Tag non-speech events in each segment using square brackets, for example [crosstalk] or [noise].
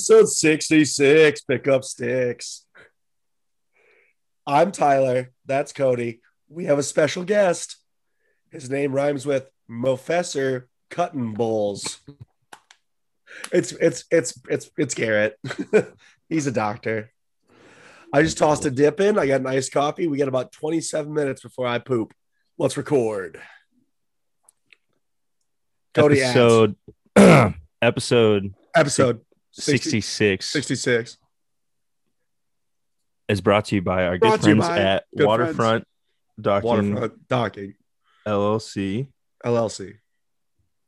Episode 66 Pick Up Sticks. I'm Tyler. That's Cody. We have a special guest. His name rhymes with Professor Cutting Bowls. It's it's it's it's it's Garrett. [laughs] He's a doctor. I just tossed a dip in. I got an iced coffee. We got about 27 minutes before I poop. Let's record. Cody [clears throat] episode episode episode 66 66. is brought to you by our Brought good to you friends by at good Waterfront Docking Waterfront Docking LLC LLC.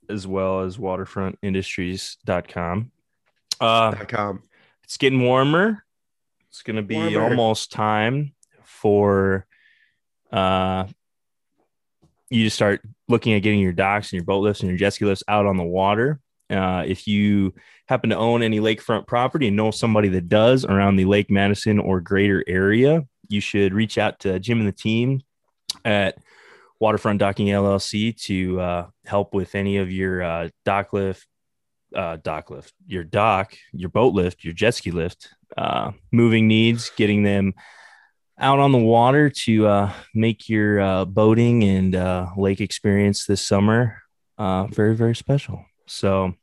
as well as waterfrontindustries.com. Uh Dot com. it's getting warmer. It's going to be Warmer. almost time for uh you to start looking at getting your docks and your boat lifts and your jet ski lifts out on the water. Uh, if you happen to own any lakefront property and know somebody that does around the Lake Madison or greater area, you should reach out to Jim and the team at Waterfront Docking LLC to uh, help with any of your uh, dock lift, uh, dock lift, your dock, your boat lift, your jet ski lift, uh, moving needs, getting them out on the water to uh, make your boating and lake experience this summer very, very special. So,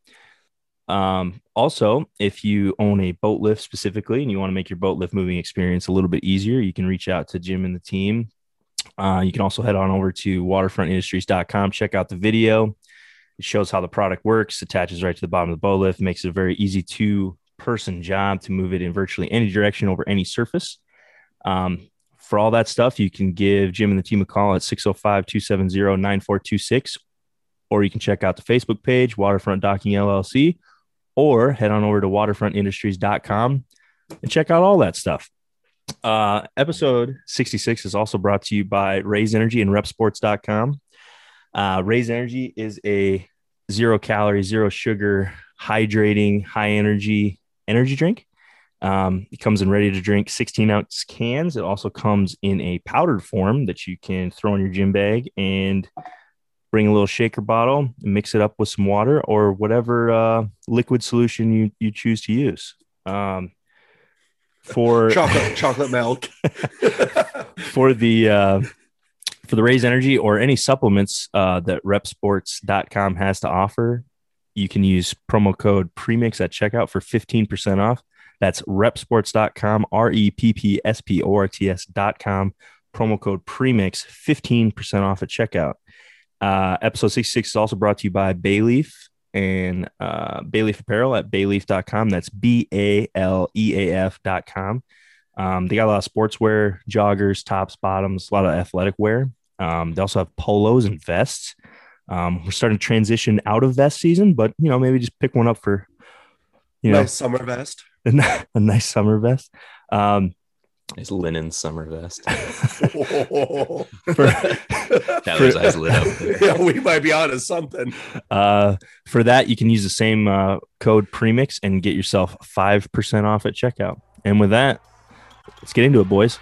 um, also, if you own a boat lift specifically and you want to make your boat lift moving experience a little bit easier, you can reach out to Jim and the team. Uh, you can also head on over to waterfrontindustries.com, check out the video. It shows how the product works, attaches right to the bottom of the boat lift, makes it a very easy two person job to move it in virtually any direction over any surface. Um, for all that stuff, you can give Jim and the team a call at 605 270 9426, or you can check out the Facebook page, Waterfront Docking LLC, or head on over to waterfrontindustries.com and check out all that stuff. Uh, episode 66 is also brought to you by Raze Energy and reppsports.com. Uh, Raze Energy is a zero calorie, zero sugar, hydrating, high energy energy drink. Um, it comes in ready to drink 16 ounce cans. It also comes in a powdered form that you can throw in your gym bag and bring a little shaker bottle, and mix it up with some water or whatever uh, liquid solution you, you choose to use. Um, for [laughs] Chocolate [laughs] chocolate milk. [laughs] for the uh, for the raze energy or any supplements uh, that reppsports.com has to offer you can use promo code premix at checkout for 15% off that's reppsports.com r-e-p-p-s-p-o-r-t-s.com promo code premix 15% off at checkout uh, episode 66 is also brought to you by Baleaf and uh, Baleaf apparel at baleaf.com that's b-a-l-e-a-f.com um, they got a lot of sportswear, joggers, tops, bottoms, a lot of athletic wear. Um, they also have polos and vests. Um, we're starting to transition out of vest season, but you know, maybe just pick one up for you know nice summer vest. a, [laughs] a nice summer vest. Um, Nice linen summer vest. Oh. [laughs] [laughs] for, Tyler's eyes lit up. [laughs] yeah, we might be on to something. uh, for that, you can use the same uh, code premix and get yourself five percent off at checkout. And with that, let's get into it, boys.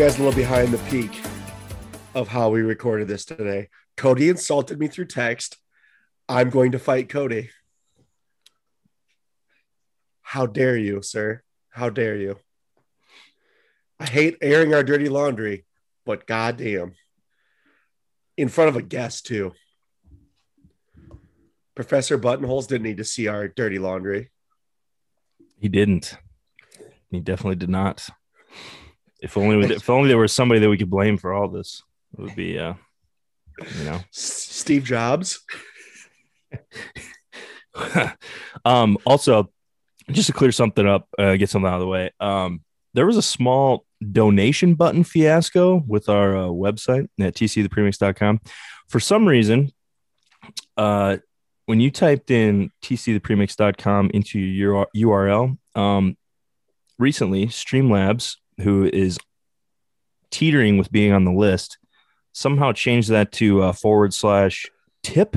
Guys a little behind the peak of how we recorded this today. Cody insulted me through text. I'm going to fight Cody. How dare you, sir? How dare you? I hate airing our dirty laundry, but goddamn. In front of a guest, too. Professor Buttonholes didn't need to see our dirty laundry. He didn't. He definitely did not. If only if only there was somebody that we could blame for all this, it would be uh you know. Steve Jobs. [laughs] um also just to clear something up, uh, get something out of the way. Um there was a small donation button fiasco with our uh, website at tcthepremix.com. For some reason, uh when you typed in tcthepremix.com into your URL, um, recently Streamlabs, who is teetering with being on the list, somehow changed that to uh, forward slash tip.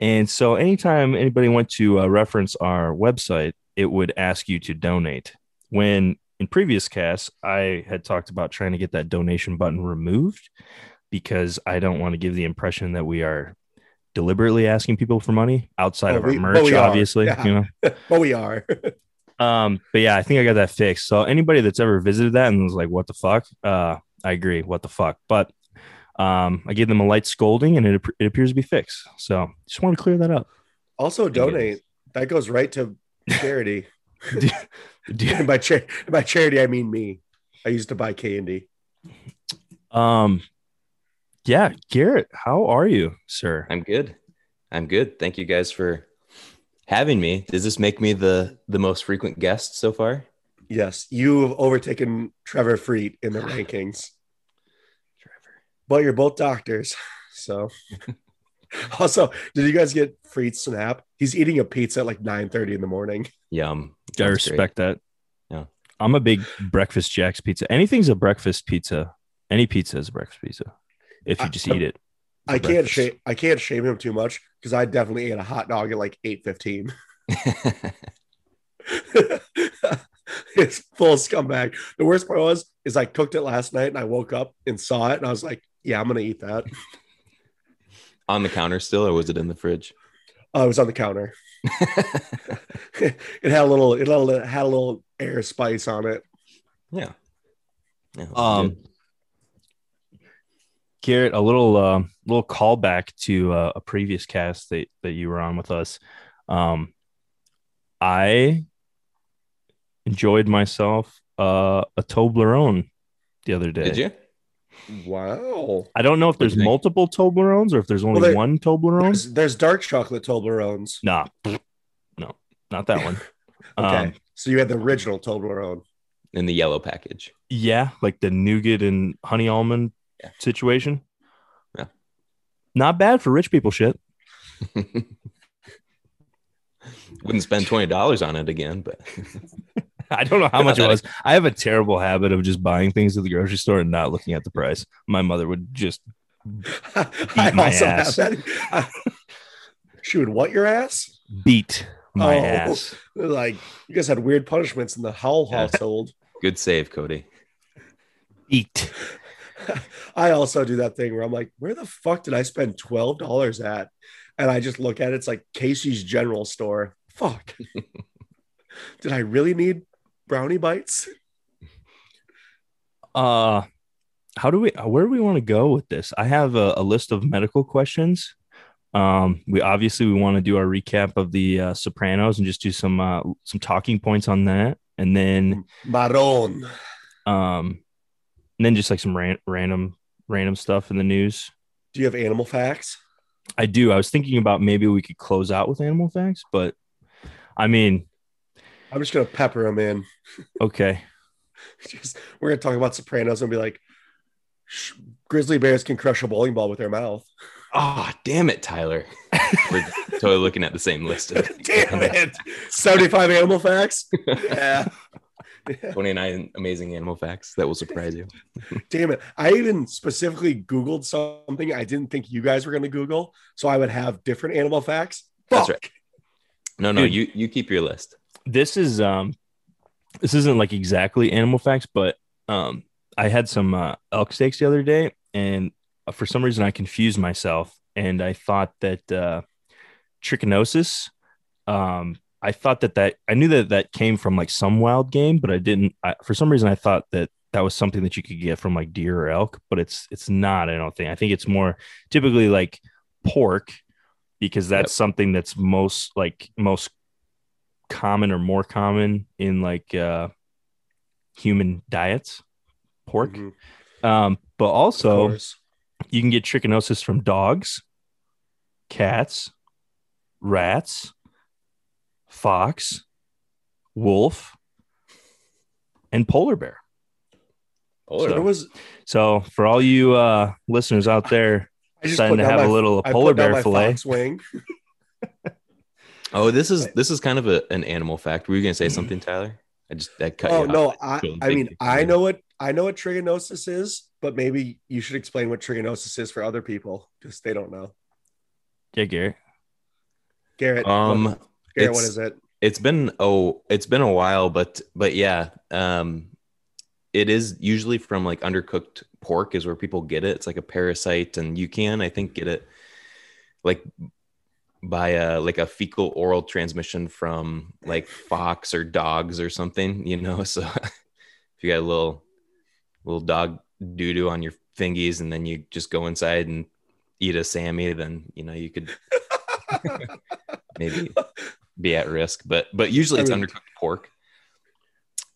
And so anytime anybody went to uh, reference our website, it would ask you to donate. When in previous casts, I had talked about trying to get that donation button removed because I don't want to give the impression that we are deliberately asking people for money outside Oh, of our we- merch, obviously. Yeah. You know, [laughs] But we are. [laughs] um, but yeah, I think I got that fixed. So anybody that's ever visited that and was like, "What the fuck?" Uh, I agree. What the fuck? But um, I gave them a light scolding, and it, it appears to be fixed. So just want to clear that up. Also, donate. That goes right to charity. [laughs] [laughs] Do- do- by, cha- by charity, I mean me. I used to buy candy. um, yeah, Garrett, how are you, sir? I'm good. I'm good. Thank you guys for having me. Does this make me the the most frequent guest so far? Yes, you've overtaken Trevor Freet in the [sighs] rankings, Trevor. but you're both doctors. So, [laughs] also, did you guys get Freet's snap? He's eating a pizza at like 9 30 in the morning. Yum. I Sounds great. respect that. Yeah. I'm a big breakfast Jack's pizza. Anything's a breakfast pizza. Any pizza is a breakfast pizza. If you I- just eat it. I can't shame I can't shame him too much because I definitely ate a hot dog at like 8 15. [laughs] it's full scumbag. The worst part was is I cooked it last night and I woke up and saw it and I was like, yeah, I'm gonna eat that. [laughs] On the counter still, or was it in the fridge? Uh, it was on the counter. [laughs] it had a little, it had a little, had a little air spice on it. yeah. Yeah, Um, good. Garrett, a little uh, little callback to uh, a previous cast that, that you were on with us. Um, I enjoyed myself uh, a Toblerone the other day. Did you? Wow. I don't know if there's multiple Toblerones or if there's only Well, there- one Toblerone. There's, there's dark chocolate Toblerones. Nah, no, not that one. [laughs] Okay. Um, so you had the original Toblerone. In the yellow package. yeah, like the nougat and honey almond Yeah. situation. Yeah. Not bad for rich people shit. [laughs] Wouldn't spend twenty dollars on it again, but [laughs] I don't know how much it was. I have a terrible habit of just buying things at the grocery store and not looking at the price. My mother would just [laughs] I my also ass. have that. I- she would what your ass? beat my Oh. ass. Like you guys had weird punishments in the Howell Yeah. household. good save, Cody. Beat. [laughs] I also do that thing where I'm like, where the fuck did I spend twelve dollars at? And I just look at it, it's like Casey's General Store. Fuck. [laughs] did I really need brownie bites? Uh how do we where do we want to go with this? I have a, a list of medical questions. Um, we obviously we want to do our recap of the uh, Sopranos and just do some uh, some talking points on that, and then Maron. um, and then just like some ran- random random stuff in the news. Do you have animal facts? I do. I was thinking about maybe we could close out with animal facts, but I mean, I'm just gonna pepper them in. [laughs] okay, Just, we're gonna talk about Sopranos and be like, grizzly bears can crush a bowling ball with their mouth. Oh, damn it, Tyler. [laughs] We're totally looking at the same list. of- [laughs] Damn it! 75 animal facts. Yeah. 29 amazing animal facts that will surprise you. [laughs] Damn it. I even specifically Googled something I didn't think you guys were going to Google. So I would have different animal facts. That's right. No, no, Dude. you you keep your list. this is um, this isn't like exactly animal facts, but um, I had some uh, elk steaks the other day, and uh, for some reason I confused myself, and I thought that uh, trichinosis. Um, I thought that that I knew that that came from like some wild game, but I didn't. I, for some reason, I thought that that was something that you could get from like deer or elk, but it's it's not. I don't think. I think it's more typically like pork because that's Yep. something that's most like most common or more common in like uh human diets. Pork, Mhm. um, but also you can get trichinosis from dogs, cats, rats, fox, wolf, and polar bear. Polar So there was. So for all you uh, listeners out there [laughs] I deciding to have my, a little I polar bear my fillet, wing. [laughs] oh, this is this is kind of a, an animal fact. Were you gonna say something, Tyler? I just I cut Oh you no, off. I, Don't I mean I know what I know what trigonosis is, but maybe you should explain what trigonosis is for other people because they don't know. yeah, Garrett. Garrett, Um, Garrett, what is it? it's been oh it's been a while but but yeah um it is usually from like undercooked pork is where people get it it's like a parasite and you can i think get it like by a like a fecal oral transmission from like fox or dogs or something you know [laughs] so if you got a little little dog doo-doo on your fingies and then you just go inside and eat a sammy then you know you could [laughs] [laughs] maybe be at risk but but usually I it's mean- undercooked pork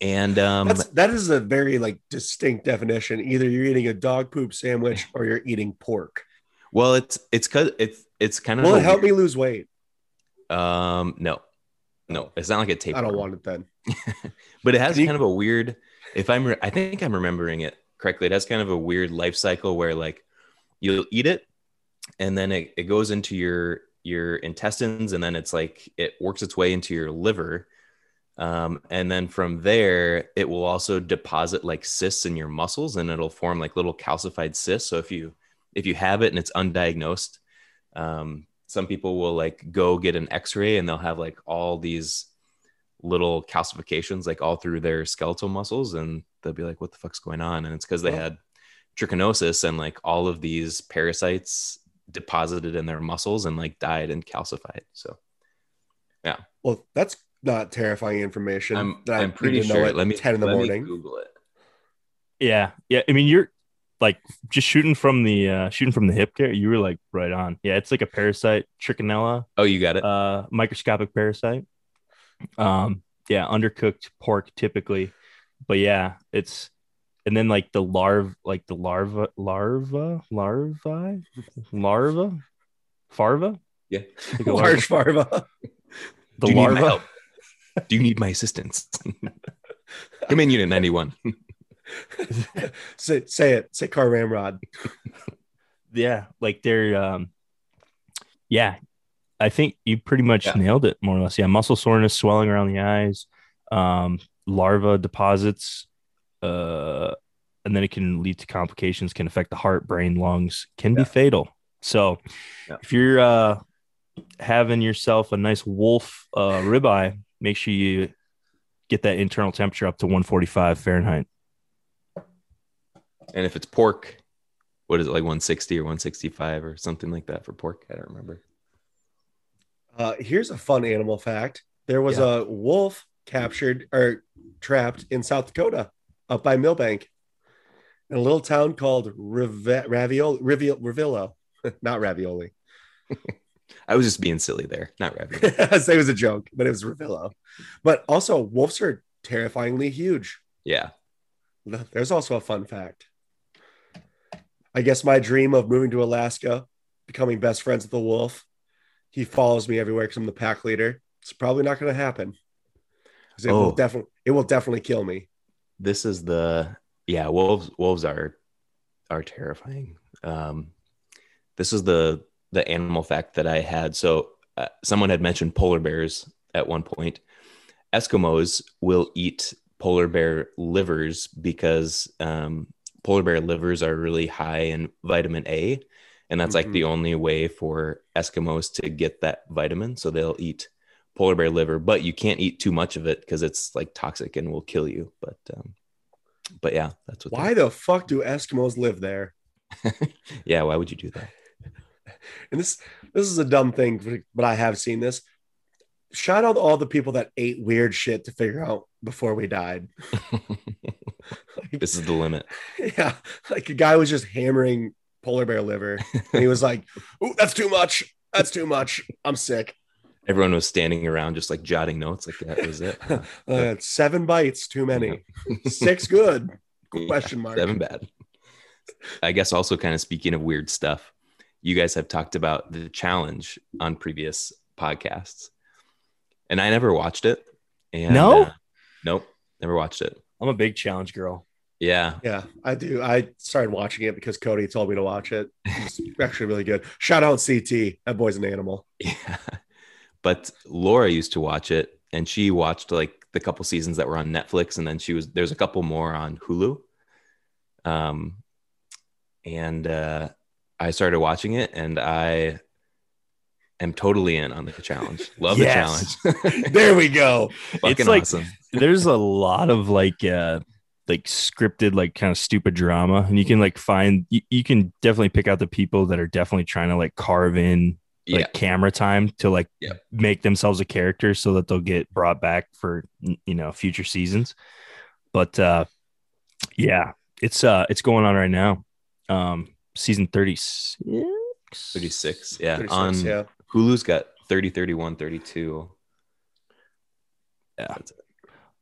and um That's that is a very like distinct definition. Either you're eating a dog poop sandwich or you're eating pork. well it's it's cuz it's it's kind of Will it help me lose weight? um no no it's not like a tape I don't want it then. [laughs] but it has Can you- kind of a weird if i'm re- i think i'm remembering it correctly it has kind of a weird life cycle where like you'll eat it and then it, it goes into your your intestines and then it's like it works its way into your liver. Um, and then from there it will also deposit like cysts in your muscles and it'll form like little calcified cysts. So if you if you have it and it's undiagnosed um, some people will like go get an x-ray and they'll have like all these little calcifications like all through their skeletal muscles and they'll be like what the fuck's going on? And it's because they had trichinosis and like all of these parasites deposited in their muscles and like died and calcified so yeah. Well, that's not terrifying information. i'm, that I I'm pretty to know sure let me ten in the let me morning. google it Yeah, yeah. I mean, you're like just shooting from the uh, shooting from the hip, Garrett. You were like right on. Yeah, it's like a parasite, trichinella, oh you got it uh, microscopic parasite. Um, yeah, undercooked pork typically, but yeah, it's and then like the larva, like the larva, larva, larvae, larva, farva, yeah Like a [laughs] larva. Large farva. the do you need my larva. help do you need my assistance [laughs] come in unit 91 [laughs] say, say it. Say car ramrod. yeah like they're um yeah i think you pretty much Yeah. nailed it more or less yeah muscle soreness swelling around the eyes um larva deposits uh and then it can lead to complications can affect the heart brain lungs can be fatal so Yeah. if you're uh having yourself a nice wolf uh ribeye make sure you get that internal temperature up to 145 fahrenheit and if it's pork what is it like 160 or 165 or something like that for pork i don't remember Uh, here's a fun animal fact. There was Yeah. a wolf captured or trapped in South Dakota up by Milbank in a little town called Rav- Ravioli, Rivio- Revillo, [laughs] not Ravioli. [laughs] i was just being silly there not ravioli [laughs] it was a joke, but it was Revillo. But also, wolves are terrifyingly huge. yeah There's also a fun fact. I guess my dream of moving to Alaska, becoming best friends with the wolf, he follows me everywhere because I'm the pack leader. It's probably not going to happen. It will Oh. definitely, it will definitely kill me. This is the yeah wolves wolves are are terrifying. Um this is the the animal fact that i had. So uh, someone had mentioned polar bears at one point. Eskimos will eat polar bear livers because um, polar bear livers are really high in vitamin a and that's like the only way for eskimos to get that vitamin. So they'll eat polar bear liver but you can't eat too much of it because it's like toxic and will kill you but um but yeah that's what Why the fuck do Eskimos live there? [laughs] yeah why would you do that [laughs] And this, this is a dumb thing, but I have seen this. shout out all the people that ate weird shit to figure out before we died. [laughs] this is the limit. yeah, like a guy was just hammering polar bear liver, and he was like, "Ooh, that's too much. That's too much. I'm sick." Everyone was standing around just like jotting notes, like that was it. [laughs] Uh, seven bites, too many. Six good. [laughs] Question mark. Seven bad. I guess also kind of speaking of weird stuff, you guys have talked about the challenge on previous podcasts, and I never watched it. And No? uh, nope, never watched it. I'm a big challenge girl. Yeah, Yeah, I do. I started watching it because Cody told me to watch it. It's actually really good. Shout out CT. That boy's an animal. [laughs] yeah. But Laura used to watch it, and she watched like the couple seasons that were on Netflix, and then she was there's a couple more on Hulu. Um, and uh, I started watching it, and I am totally in on the challenge. Love Yes. the challenge. [laughs] There we go. Fucking like- awesome. There's a lot of like uh like scripted like kind of stupid drama and you can like find you, you can definitely pick out the people that are definitely trying to like carve in like Yeah, camera time to like Yeah. make themselves a character so that they'll get brought back for you know future seasons but uh yeah it's uh it's going on right now um season 36 36. Yeah, 36, on yeah. Hulu's got 30, 31, 32. Yeah. That's it.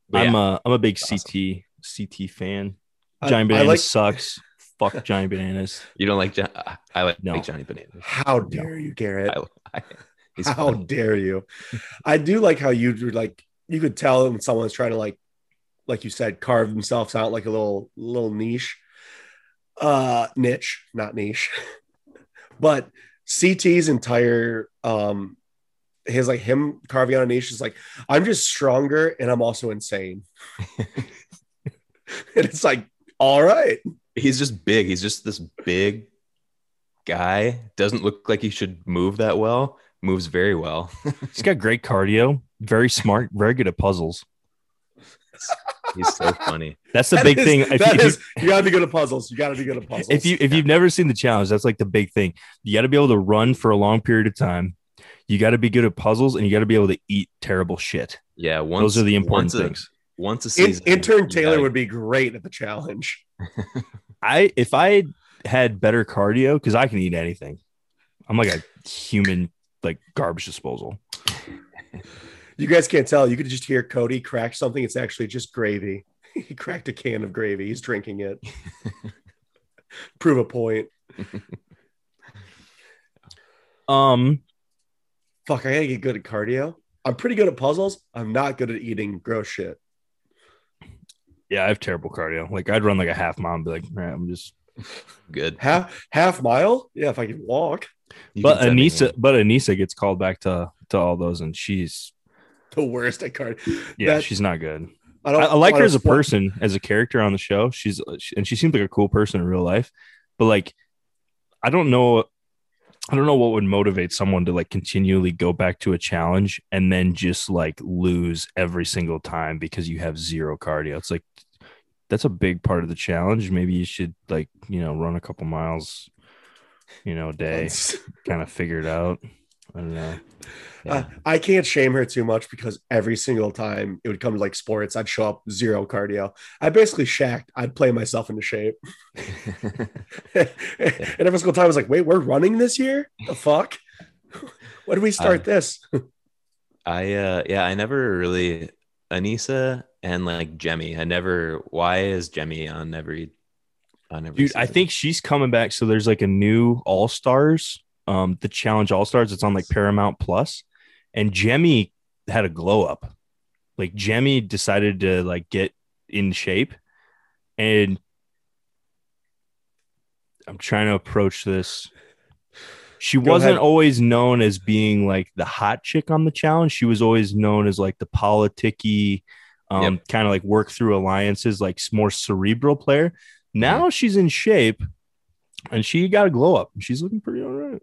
But i'm yeah, a i'm a big Awesome. ct ct fan I- giant I like- sucks fuck giant bananas you don't like? Jo- I like, No. like Johnny Bananas. How dare you, Garrett? I, I, How fun. dare you? I do like how you like you could tell when someone's trying to like like you said carve themselves out like a little little niche uh niche not niche [laughs] but ct's entire um his like him carving out a niche is like i'm just stronger and i'm also insane [laughs] and it's like all right he's just big. He's just this big guy. Doesn't look like he should move that well. Moves very well. [laughs] he's got great cardio very smart very good at puzzles He's so funny. that's the That big is- thing if, that you, if is- you gotta be good at puzzles you gotta be good at puzzles if you if you've never seen the challenge, that's like the big thing. You got to be able to run for a long period of time. You got to be good at puzzles, and you got to be able to eat terrible shit. Yeah, once, Those are the important once a, things. Once a In- season, intern taylor gotta- would be great at the challenge [laughs] I if I had better cardio, because I can eat anything. I'm like a human like garbage disposal. You guys can't tell. You could just hear Cody crack something. It's actually just gravy. [laughs] he cracked a can of gravy. He's drinking it. [laughs] Prove a point. [laughs] Um, Fuck, I gotta get good at cardio. I'm pretty good at puzzles. I'm not good at eating gross shit. Yeah, I have terrible cardio. Like I'd run like a half mile and be like, "All right, I'm just. [laughs] good. Half half mile? Yeah, if I can walk. You But can send me Aneesa, but Aneesa gets called back to to all those, and she's The worst at cardio. yeah, That- she's not good. I I, don't I like her as a slut- person, as a character on the show. She's and she seems like a cool person in real life, but like, I don't know, I don't know what would motivate someone to like continually go back to a challenge and then just like lose every single time because you have zero cardio. It's like that's a big part of the challenge. Maybe you should like you know run a couple miles, you know, a day, kind of figure it out. I don't know. Uh, I can't shame her too much because every single time it would come to like sports, I'd show up zero cardio. I basically shacked. I'd play myself into shape. [laughs] [laughs] and every single time I was like, wait, we're running this year? The fuck? [laughs] when did we start Uh, this? I uh yeah, I never really Aneesa and like Jemmye. I never why is Jemmye on every on every Dude, I think she's coming back. So there's like a new All Stars, um, the Challenge All Stars. It's on like Paramount Plus, and Jemmye had a glow up. Like Jemmye decided to like get in shape, and I'm trying to approach this. She Go wasn't ahead. always known as being like the hot chick on the challenge. She was always known as like the politicky, um, kind of like work through alliances, like more cerebral player. Now she's in shape and she got a glow up. She's looking pretty all right.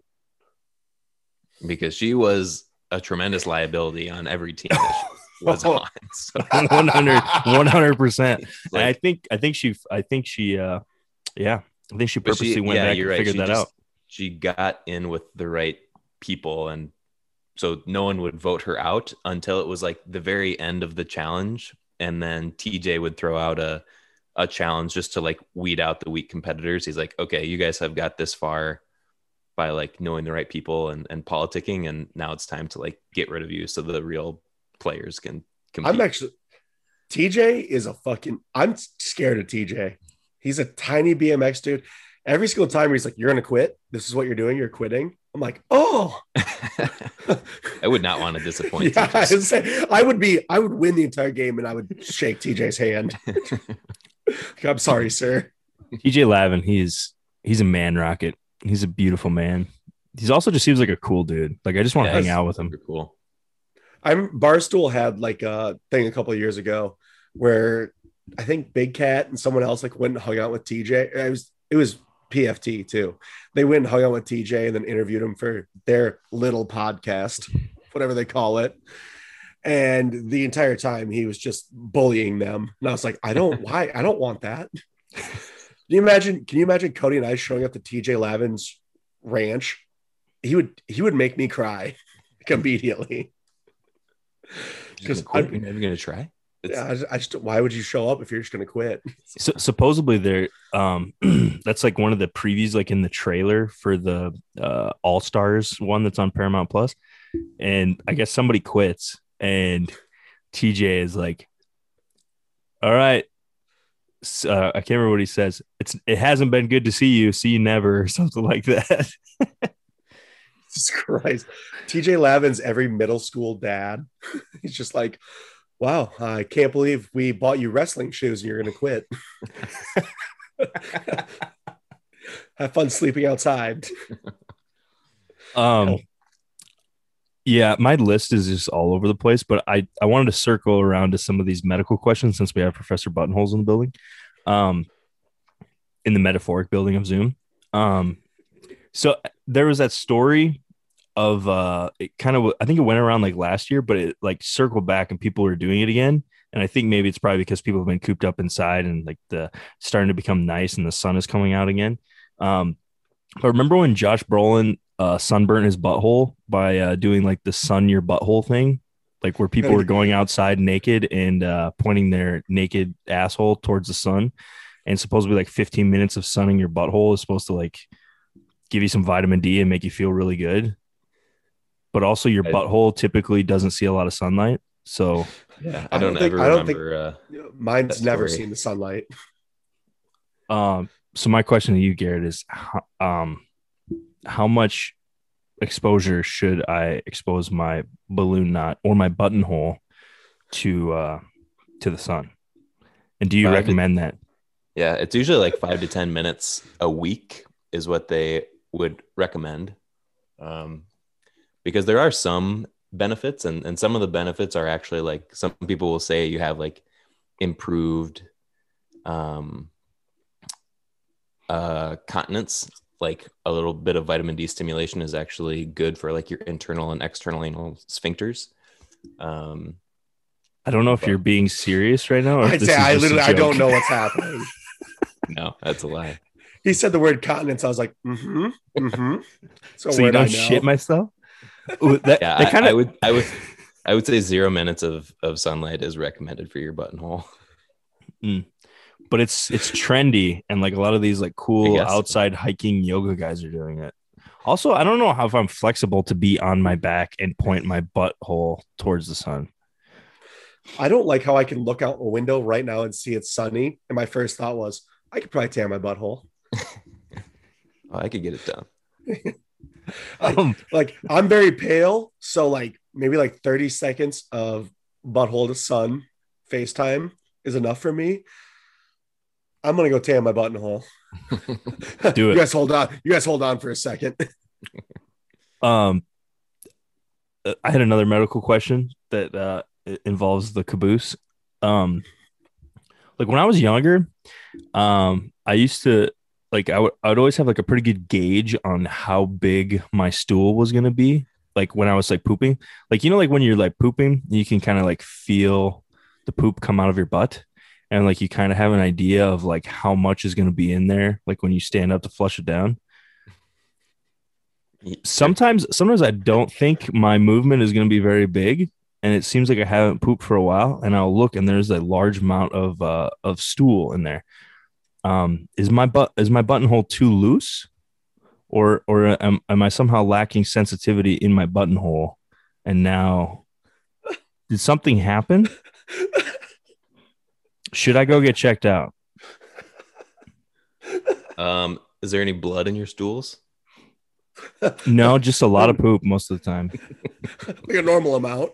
Because she was a tremendous liability on every team that she [laughs] was on. So [laughs] 100 percent. Like, I think I think she I think she uh yeah, I think she But she- purposely went yeah, back and right. figured She that just- out. she got in with the right people and so no one would vote her out until it was like the very end of the challenge, and then TJ would throw out a a challenge just to like weed out the weak competitors. He's like, okay, you guys have got this far by like knowing the right people and and politicking, and now it's time to like get rid of you so the real players can compete. I'm actually TJ is a fucking. I'm scared of TJ. He's a tiny BMX dude. Every single time he's like, "You're gonna quit. This is what you're doing. You're quitting." I'm like, "Oh." [laughs] [laughs] I would not want to disappoint. yeah, I, TJ. would say, I would be. I would win the entire game, and I would shake TJ's hand. [laughs] I'm sorry, sir. TJ Lavin, he's he's a man rocket. He's a beautiful man. He's also just seems like a cool dude. Like I just want to Yeah, hang out with him. Super cool. I'm Barstool had like a thing a couple of years ago where I think Big Cat and someone else like went and hung out with TJ. It was it was PFT too. They went and hung out with TJ and then interviewed him for their little podcast, whatever they call it. And the entire time he was just bullying them. And I was like, I don't [laughs] why I don't want that. Can you imagine? Can you imagine Cody and I showing up to TJ Lavin's ranch? He would he would make me cry [laughs] immediately. Because 'Cause you're never gonna try. It's- Yeah, I just, I just why would you show up if you're just gonna quit? [laughs] So, supposedly there um [clears throat] that's like one of the previews like in the trailer for the uh all stars one that's on paramount plus and i guess somebody quits and tj is like all right S- uh, i can't remember what he says it's it hasn't been good to see you see you never or [laughs] something like that Jesus Christ. TJ Lavin's every middle school dad. [laughs] He's just like, wow, I can't believe we bought you wrestling shoes and you're gonna quit. [laughs] Have fun sleeping outside. Um, yeah, my list is just all over the place, but I I wanted to circle around to some of these medical questions since we have Professor Buttonholes in the building, um, in the metaphoric building of Zoom. Um, so there was that story of uh, it kind of I think it went around like last year, but it like circled back and people are doing it again. And I think maybe it's probably because people have been cooped up inside and like the starting to become nice and the sun is coming out again. Um, but remember when Josh Brolin uh, sunburnt his butthole by uh, doing like the sun your butthole thing, like where people were going outside naked and uh, pointing their naked asshole towards the sun, and supposedly like 15 minutes of sunning your butthole is supposed to like give you some vitamin D and make you feel really good. But also, your I- butthole typically doesn't see a lot of sunlight, so yeah, I I don't, don't think- ever I don't think- uh, Mine's never seen the sunlight. Um, so my question to you, Garrett, is um, how much exposure should I expose my balloon knot or my buttonhole to uh, to the sun? And do you Five to- recommend that? Yeah, it's usually like five to 10 minutes a week is what they would recommend. Um, because there are some benefits, and, and some of the benefits are actually like some people will say you have like improved um, uh, continence. Like a little bit of vitamin D stimulation is actually good for like your internal and external anal sphincters. Um, I don't know if you're being serious right now. Or I'd say I literally I don't know what's happening. [laughs] no, that's a lie. He said the word continence. I was like, mm-hmm. Mm-hmm. So, So you don't shit myself. [laughs] Ooh, that, yeah, that I, kind I of would, I would, I would say zero minutes of of sunlight is recommended for your buttonhole. But it's it's trendy and like a lot of these like cool outside hiking yoga guys are doing it also i don't know how if i'm flexible to be on my back and point my butthole towards the sun I don't like how I can look out a window right now and see it's sunny. And my first thought was, I could probably tan my butthole. [laughs] Oh, I could get it done. [laughs] um, like I'm very pale, so like maybe like 30 seconds of butthole to sun FaceTime is enough for me. I'm gonna go tan my buttonhole. Do [laughs] it. You guys hold on. You guys hold on for a second. [laughs] um i had another medical question that uh involves the caboose um like when i was younger um i used to like I would I would always have like a pretty good gauge on how big my stool was gonna be like when i was like pooping like you know like when you're like pooping you can kind of like feel the poop come out of your butt and like you kind of have an idea of like how much is going to be in there like when you stand up to flush it down sometimes sometimes I don't think my movement is going to be very big, and it seems like I haven't pooped for a while, and I'll look and there's a large amount of uh, of stool in there. Um, is my butt is my buttonhole too loose, or or am, am I somehow lacking sensitivity in my buttonhole? And now, did something happen? [laughs] Should I go get checked out? [laughs] Um, is there any blood in your stools? [laughs] No, just a lot of poop most of the time. [laughs] like a normal amount.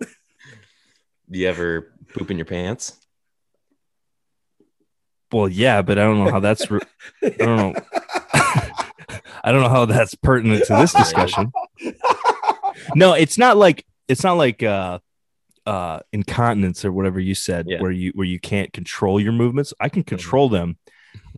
Do you ever poop in your pants? Well, yeah, but I don't know how that's. Re- I don't know. I don't know how that's pertinent to this discussion. No, it's not like it's not like uh uh incontinence or whatever you said Yeah. where you where you can't control your movements. I can control them.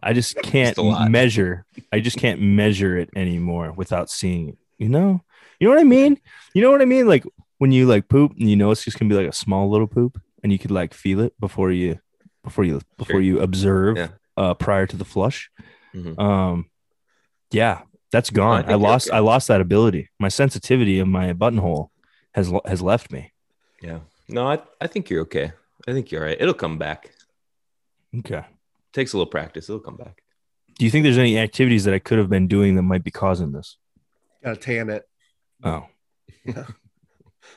I just can't measure. I just can't measure it anymore without seeing it. You know? You know what I mean? You know what I mean? Like when you like poop and you know it's just gonna be like a small little poop and you could like feel it before you before you before Sure. you observe Yeah. uh prior to the flush. Mhm. Um yeah, that's gone. think I, lost. I lost that ability. My sensitivity of my buttonhole has has left me. Yeah. No, I, I think you're okay. I think you're all right. It'll come back. Okay. Takes a little practice. It'll come back. Do you think there's any activities that I could have been doing that might be causing this? Gotta tan it. Oh. [laughs]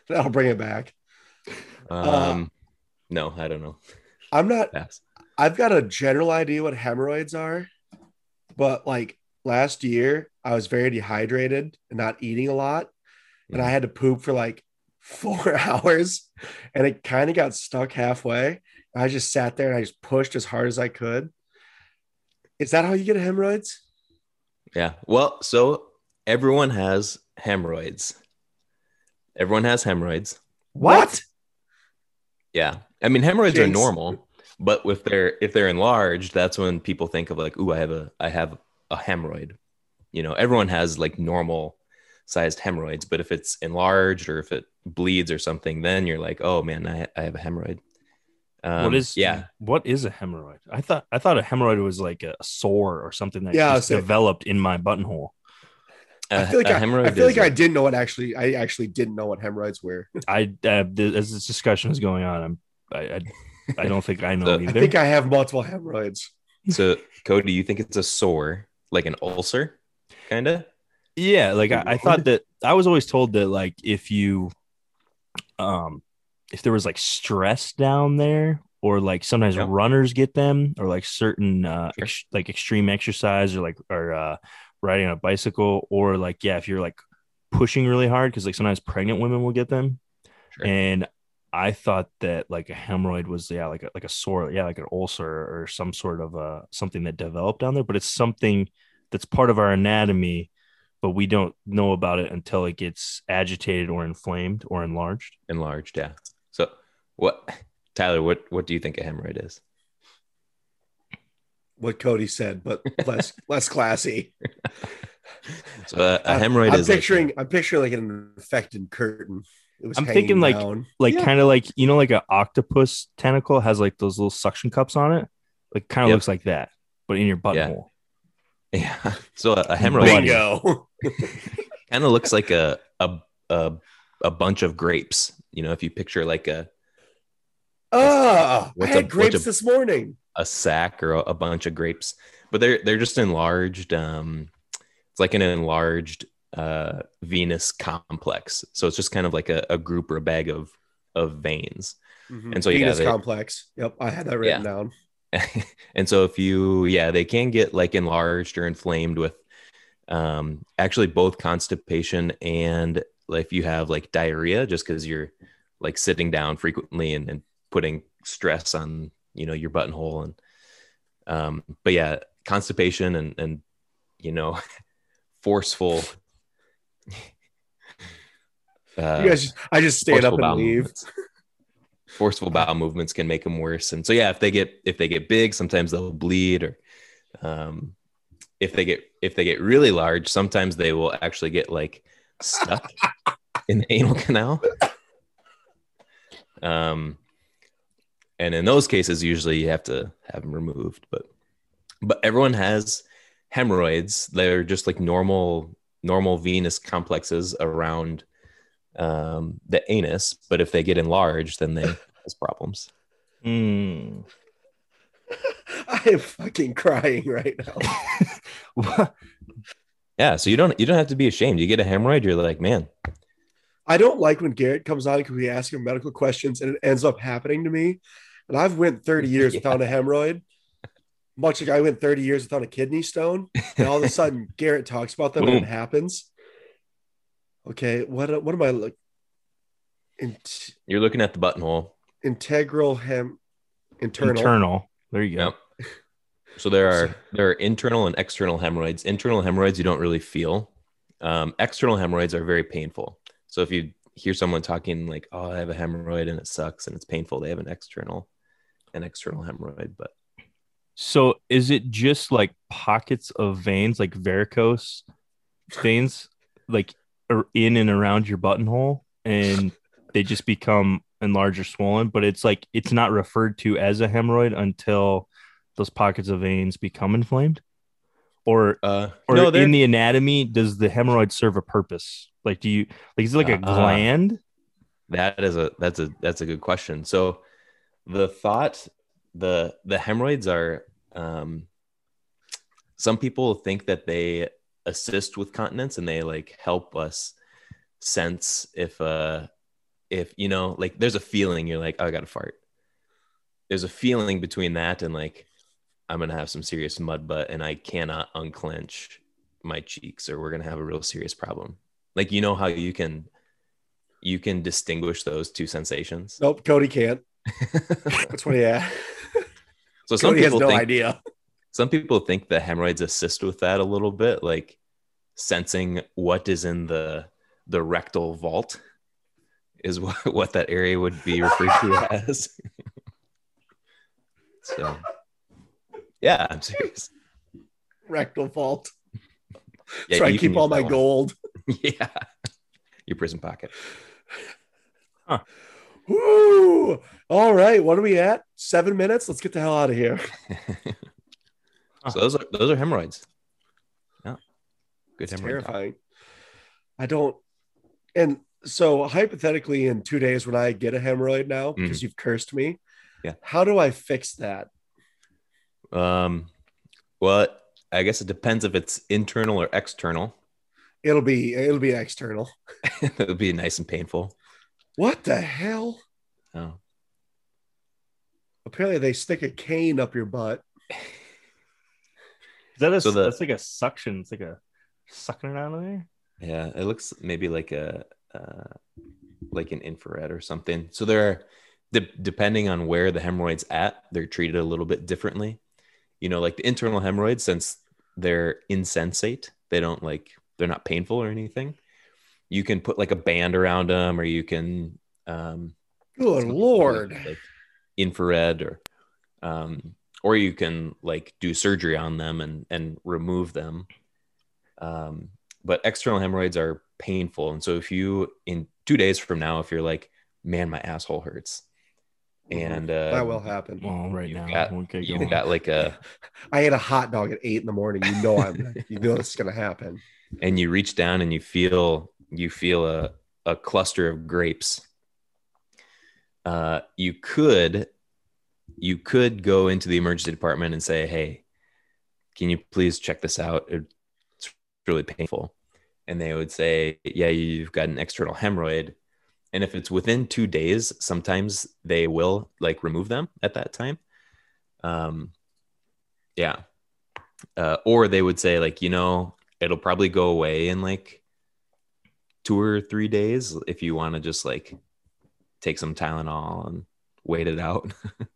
That'll bring it back. Um, no, I don't know. I'm not Pass. I've got a general idea what hemorrhoids are, but like last year, I was very dehydrated and not eating a lot, and I had to poop for like four [laughs] hours, and it kind of got stuck halfway. I just sat there and I just pushed as hard as I could. Is that how you get hemorrhoids? Yeah. Well, so everyone has hemorrhoids. Everyone has hemorrhoids. What? Yeah. I mean, hemorrhoids are normal, but if they're if they're enlarged, that's when people think of like, "Ooh, I have a I have a hemorrhoid." You know, everyone has like normal sized hemorrhoids, but if it's enlarged or if it bleeds or something, then you're like, "Oh man, I I have a hemorrhoid." Um, what is yeah? What is a hemorrhoid? I thought I thought a hemorrhoid was like a sore or something that Yeah, just developed in my buttonhole. I A- feel like a I, I hemorrhoid feel like is a- I didn't know what actually I actually didn't know what hemorrhoids were. [laughs] I uh, th- as this discussion is going on, I'm I I, I don't think I know So- I think I have multiple hemorrhoids. So, Cody, you think it's a sore, like an ulcer, kind of? Yeah, like I, I thought that I was always told that like if you um if there was like stress down there or like sometimes Yeah. runners get them or like certain uh Sure. ex- like extreme exercise or like or uh riding on a bicycle or like yeah if you're like pushing really hard because like sometimes pregnant women will get them Sure. and I thought that like a hemorrhoid was yeah like a, like a sore yeah like an ulcer or some sort of uh something that developed down there but it's something that's part of our anatomy but we don't know about it until it gets agitated or inflamed or enlarged Enlarged, yeah. So, what, Tyler? What what do you think a hemorrhoid is? What Cody said, but less [laughs] less classy. So, a, a I'm- hemorrhoid I'm is like- picturing I'm picturing like an infected curtain. It was I'm hanging thinking, like, down. like Yeah. kind of like you know like an octopus tentacle has like those little suction cups on it like kind of Yep. looks like that but in your butthole yeah. [laughs] So a, a hemorrhoid bingo. [laughs] kind of looks like a, a a a bunch of grapes. You know, if you picture like a Oh, I had a- grapes a- this morning. a sack or a, a bunch of grapes, but they're they're just enlarged. Um, it's like an enlarged uh, venous complex. So it's just kind of like a, a group or a bag of of veins. And so, yeah, Venus they- complex. Yep, I had that written Yeah. down. [laughs] and so if you yeah they can get like enlarged or inflamed with um actually both constipation and like, if you have like diarrhea just because you're like sitting down frequently and, and putting stress on you know your buttonhole and um but yeah constipation and and you know [laughs] forceful uh, you guys, I just stand up and leave. [laughs] Forceful bowel movements can make them worse, and so yeah, if they get if they get big, sometimes they'll bleed, or um, if they get if they get really large, sometimes they will actually get like stuck [laughs] in the anal canal. Um, and in those cases, usually you have to have them removed, but but everyone has hemorrhoids. They're just like normal normal venous complexes around um, the anus, but if they get enlarged, then they [laughs] cause problems. Hmm. [laughs] I am fucking crying right now. [laughs] Yeah, so you don't you don't have to be ashamed. You get a hemorrhoid, you're like, man, I don't like when Garrett comes on because we ask him medical questions and it ends up happening to me. And I've went 30 years Yeah. without a hemorrhoid, much like I went 30 years without a kidney stone. And all of a sudden, Garrett talks about them and it happens. Okay, what what am I look? In, you're looking at the buttonhole. integral hem internal. Internal. There you go. Yep. So there are there are internal and external hemorrhoids. Internal hemorrhoids you don't really feel. Um, external hemorrhoids are very painful. So if you hear someone talking like, "Oh, I have a hemorrhoid and it sucks and it's painful," they have an external an external hemorrhoid. But So is it just like pockets of veins, like varicose veins, like are in and around your buttonhole, and they just become enlarged or swollen? But it's like it's not referred to as a hemorrhoid until those pockets of veins become inflamed, or uh, or no, in the anatomy, does the hemorrhoid serve a purpose? Like, do you like is it like a Uh, gland? That is a that's a that's a good question. So the thought the the hemorrhoids are um some people think that they assist with continence and they like help us sense if uh if you know like there's a feeling you're like oh, I got to fart. There's a feeling between that and like I'm to have some serious mud butt and I cannot unclench my cheeks or we're to have a real serious problem. Like you know how you can you can distinguish those two sensations. Nope, Cody can't. [laughs] That's what he had. So some Cody has no think idea. Some people think the hemorrhoids assist with that a little bit, like sensing what is in the the rectal vault is [laughs] what, what that area would be referred to [laughs] as. [laughs] so yeah, I'm serious. Rectal vault. Yeah, That's where I keep all my one. gold. Yeah. Your prison pocket. Woo! All right, what are we at? Seven minutes. Let's get the hell out of here. So those are those are hemorrhoids. Yeah. Good hemorrhoid. terrifying. I don't. And so, hypothetically, in two days, when I get a hemorrhoid now, because you've cursed me, Mm-hmm. Yeah. how do I fix that? Um, well, I guess it depends if it's internal or external. It'll be it'll be external. [laughs] it would be nice and painful. What the hell? Oh. Apparently, they stick a cane up your butt. [laughs] Is that a, So the- that's like a suction? It's like a sucking it out of there. Yeah, it looks maybe like a uh, like an infrared or something. So there are de- depending on where the hemorrhoids at, they're treated a little bit differently. You know, like the internal hemorrhoids, since they're insensate, they don't like they're not painful or anything. You can put like a band around them, or you can um, Good lord! like infrared or um or you can like do surgery on them and and remove them um but external hemorrhoids are painful and so if you in two days from now if you're like man my asshole hurts and uh Mm-hmm. that will happen. Well, right you've now got, we'll get you've going. got like a [laughs] I ate a hot dog at eight in the morning. You know I'm. you know this is gonna happen. [laughs] and you reach down and you feel you feel a, a cluster of grapes uh, you could you could go into the emergency department and say hey can you please check this out? It's really painful. And they would say yeah you've got an external hemorrhoid. And if it's within two days sometimes they will like remove them at that time. Um yeah. Uh, or they would say like you know it'll probably go away in like two or three days if you want to just like take some Tylenol and wait it out. [laughs]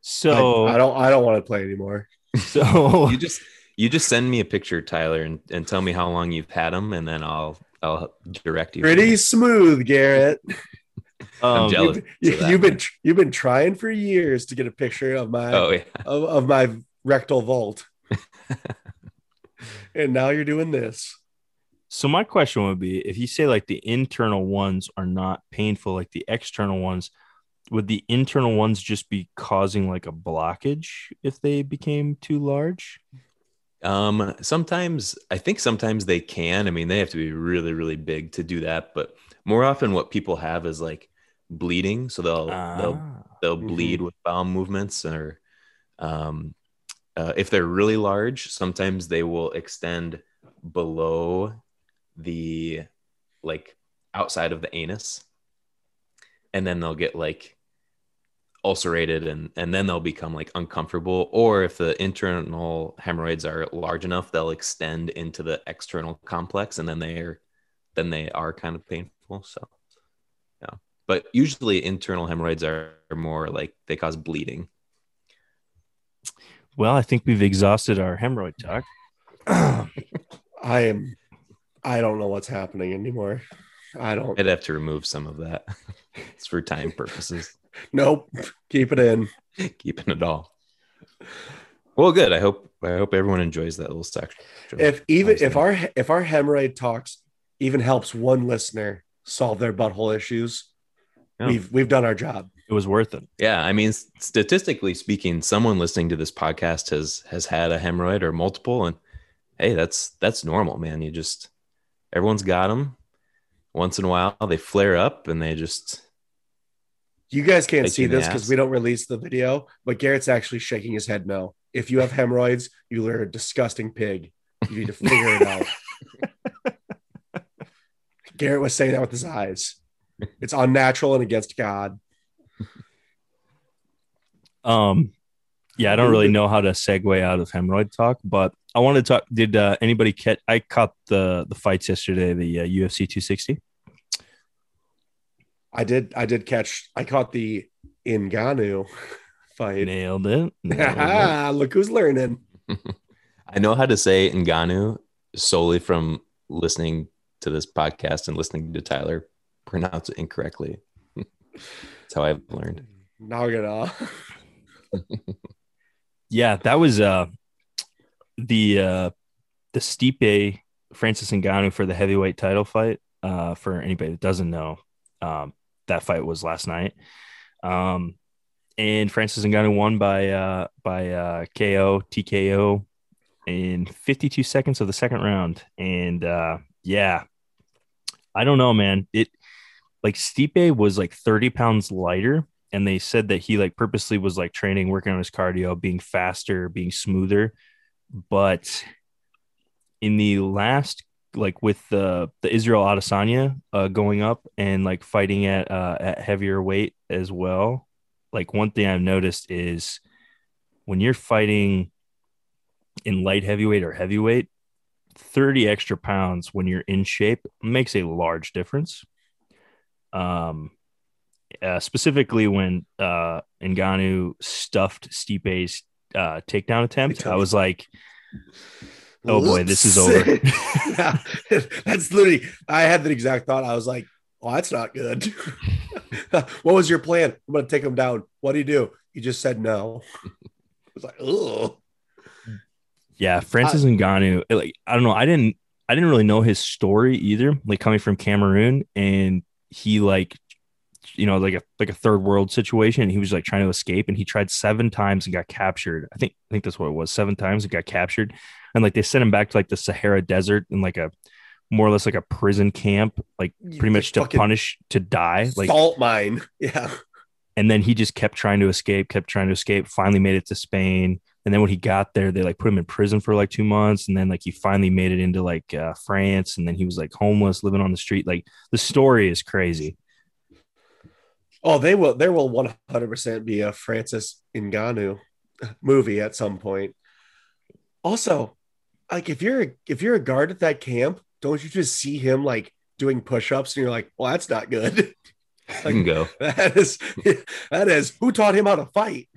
So I, I don't. I don't want to play anymore. [laughs] so you just you just send me a picture, Tyler, and, and tell me how long you've had them, and then I'll I'll direct you. Pretty smooth, Garrett. [laughs] I'm um, jealous. You've, you, that. you've been you've been trying for years to get a picture of my Oh yeah, of, of my rectal vault, [laughs] and now you're doing this. So my question would be if you say like the internal ones are not painful like the external ones, would the internal ones just be causing like a blockage if they became too large? Um, sometimes I think sometimes they can. I mean, they have to be really, really big to do that. But more often, what people have is like bleeding, so they'll they'll Ah. they'll Mhm. bleed with bowel movements, or um, uh, if they're really large, sometimes they will extend below the like outside of the anus, and then they'll get like ulcerated and and then they'll become like uncomfortable or if the internal hemorrhoids are large enough they'll extend into the external complex and then they're then they are kind of painful so yeah but usually internal hemorrhoids are, are more like they cause bleeding Well, I think we've exhausted our hemorrhoid talk. [coughs] I am. I don't know what's happening anymore. I don't. i'd have to remove some of that [laughs] it's for time purposes [laughs] Nope. Keep it in. keeping it all well good i hope i hope everyone enjoys that little section If even if our if our hemorrhoid talks even helps one listener solve their butthole issues, Yeah. we've we've done our job. It was worth it. Yeah, I mean, statistically speaking, someone listening to this podcast has has had a hemorrhoid or multiple, and hey, that's that's normal, man. You just everyone's got them. Once in a while, they flare up, and they just You guys can't see you in the this because we don't release the video, but Garrett's actually shaking his head no. If you have hemorrhoids, you're a disgusting pig. You need to figure it out. [laughs] Garrett was saying that with his eyes. It's unnatural and against God. Um, yeah, I don't really know how to segue out of hemorrhoid talk, but I wanted to talk. Did uh, anybody catch? I caught the the fights yesterday, the uh, UFC 260. I did I did catch I caught the Ngannou [laughs] fight. Nailed it. [laughs] Nailed it. Look who's learning. [laughs] I know how to say Ngannou solely from listening to this podcast and listening to Tyler pronounce it incorrectly. That's how I've learned. Now we're gonna Yeah, that was uh the uh the Stipe Francis Ngannou for the heavyweight title fight. Uh, for anybody that doesn't know, um, that fight was last night. Um, and Francis Ngannou won by uh by uh KO TKO in 52 seconds of the second round. And uh, yeah, I don't know, man. It like Stipe was like 30 pounds lighter and they said that he like purposely was like training working on his cardio being faster being smoother but in the last like with the the Israel Adesanya uh, going up and like fighting at uh, at heavier weight as well like one thing I've noticed is when you're fighting in light heavyweight or heavyweight 30 extra pounds when you're in shape makes a large difference. Um uh, specifically when uh Ngannou stuffed Stipe's uh takedown attempt, I was like, Oh boy, this is over. [laughs] yeah, that's literally I had the exact thought. I was like, Oh, that's not good. [laughs] what was your plan? I'm gonna take him down. What do you do? You just said no. I was like, oh yeah, Francis Ngannou, like I don't know, I didn't I didn't really know his story either, like coming from Cameroon and he like you know, like a like a third world situation. He was like trying to escape and he tried seven times and got captured. I think I think that's what it was. Seven times and got captured. And like they sent him back to like the Sahara Desert in like a more or less like a prison camp, like pretty much to punish to die. Like salt mine. [laughs] Yeah. and then he just kept trying to escape, kept trying to escape, finally made it to Spain. And then when he got there, they like put him in prison for like two months. And then like he finally made it into like uh, France. And then he was like homeless, living on the street. Like the story is crazy. Oh, they will. There will one hundred percent be a Francis Ngannou movie at some point. Also, like if you're if you're a guard at that camp, don't you just see him like doing push-ups and you're like, well, that's not good. [laughs] I can go. that is [laughs] that is who taught him how to fight.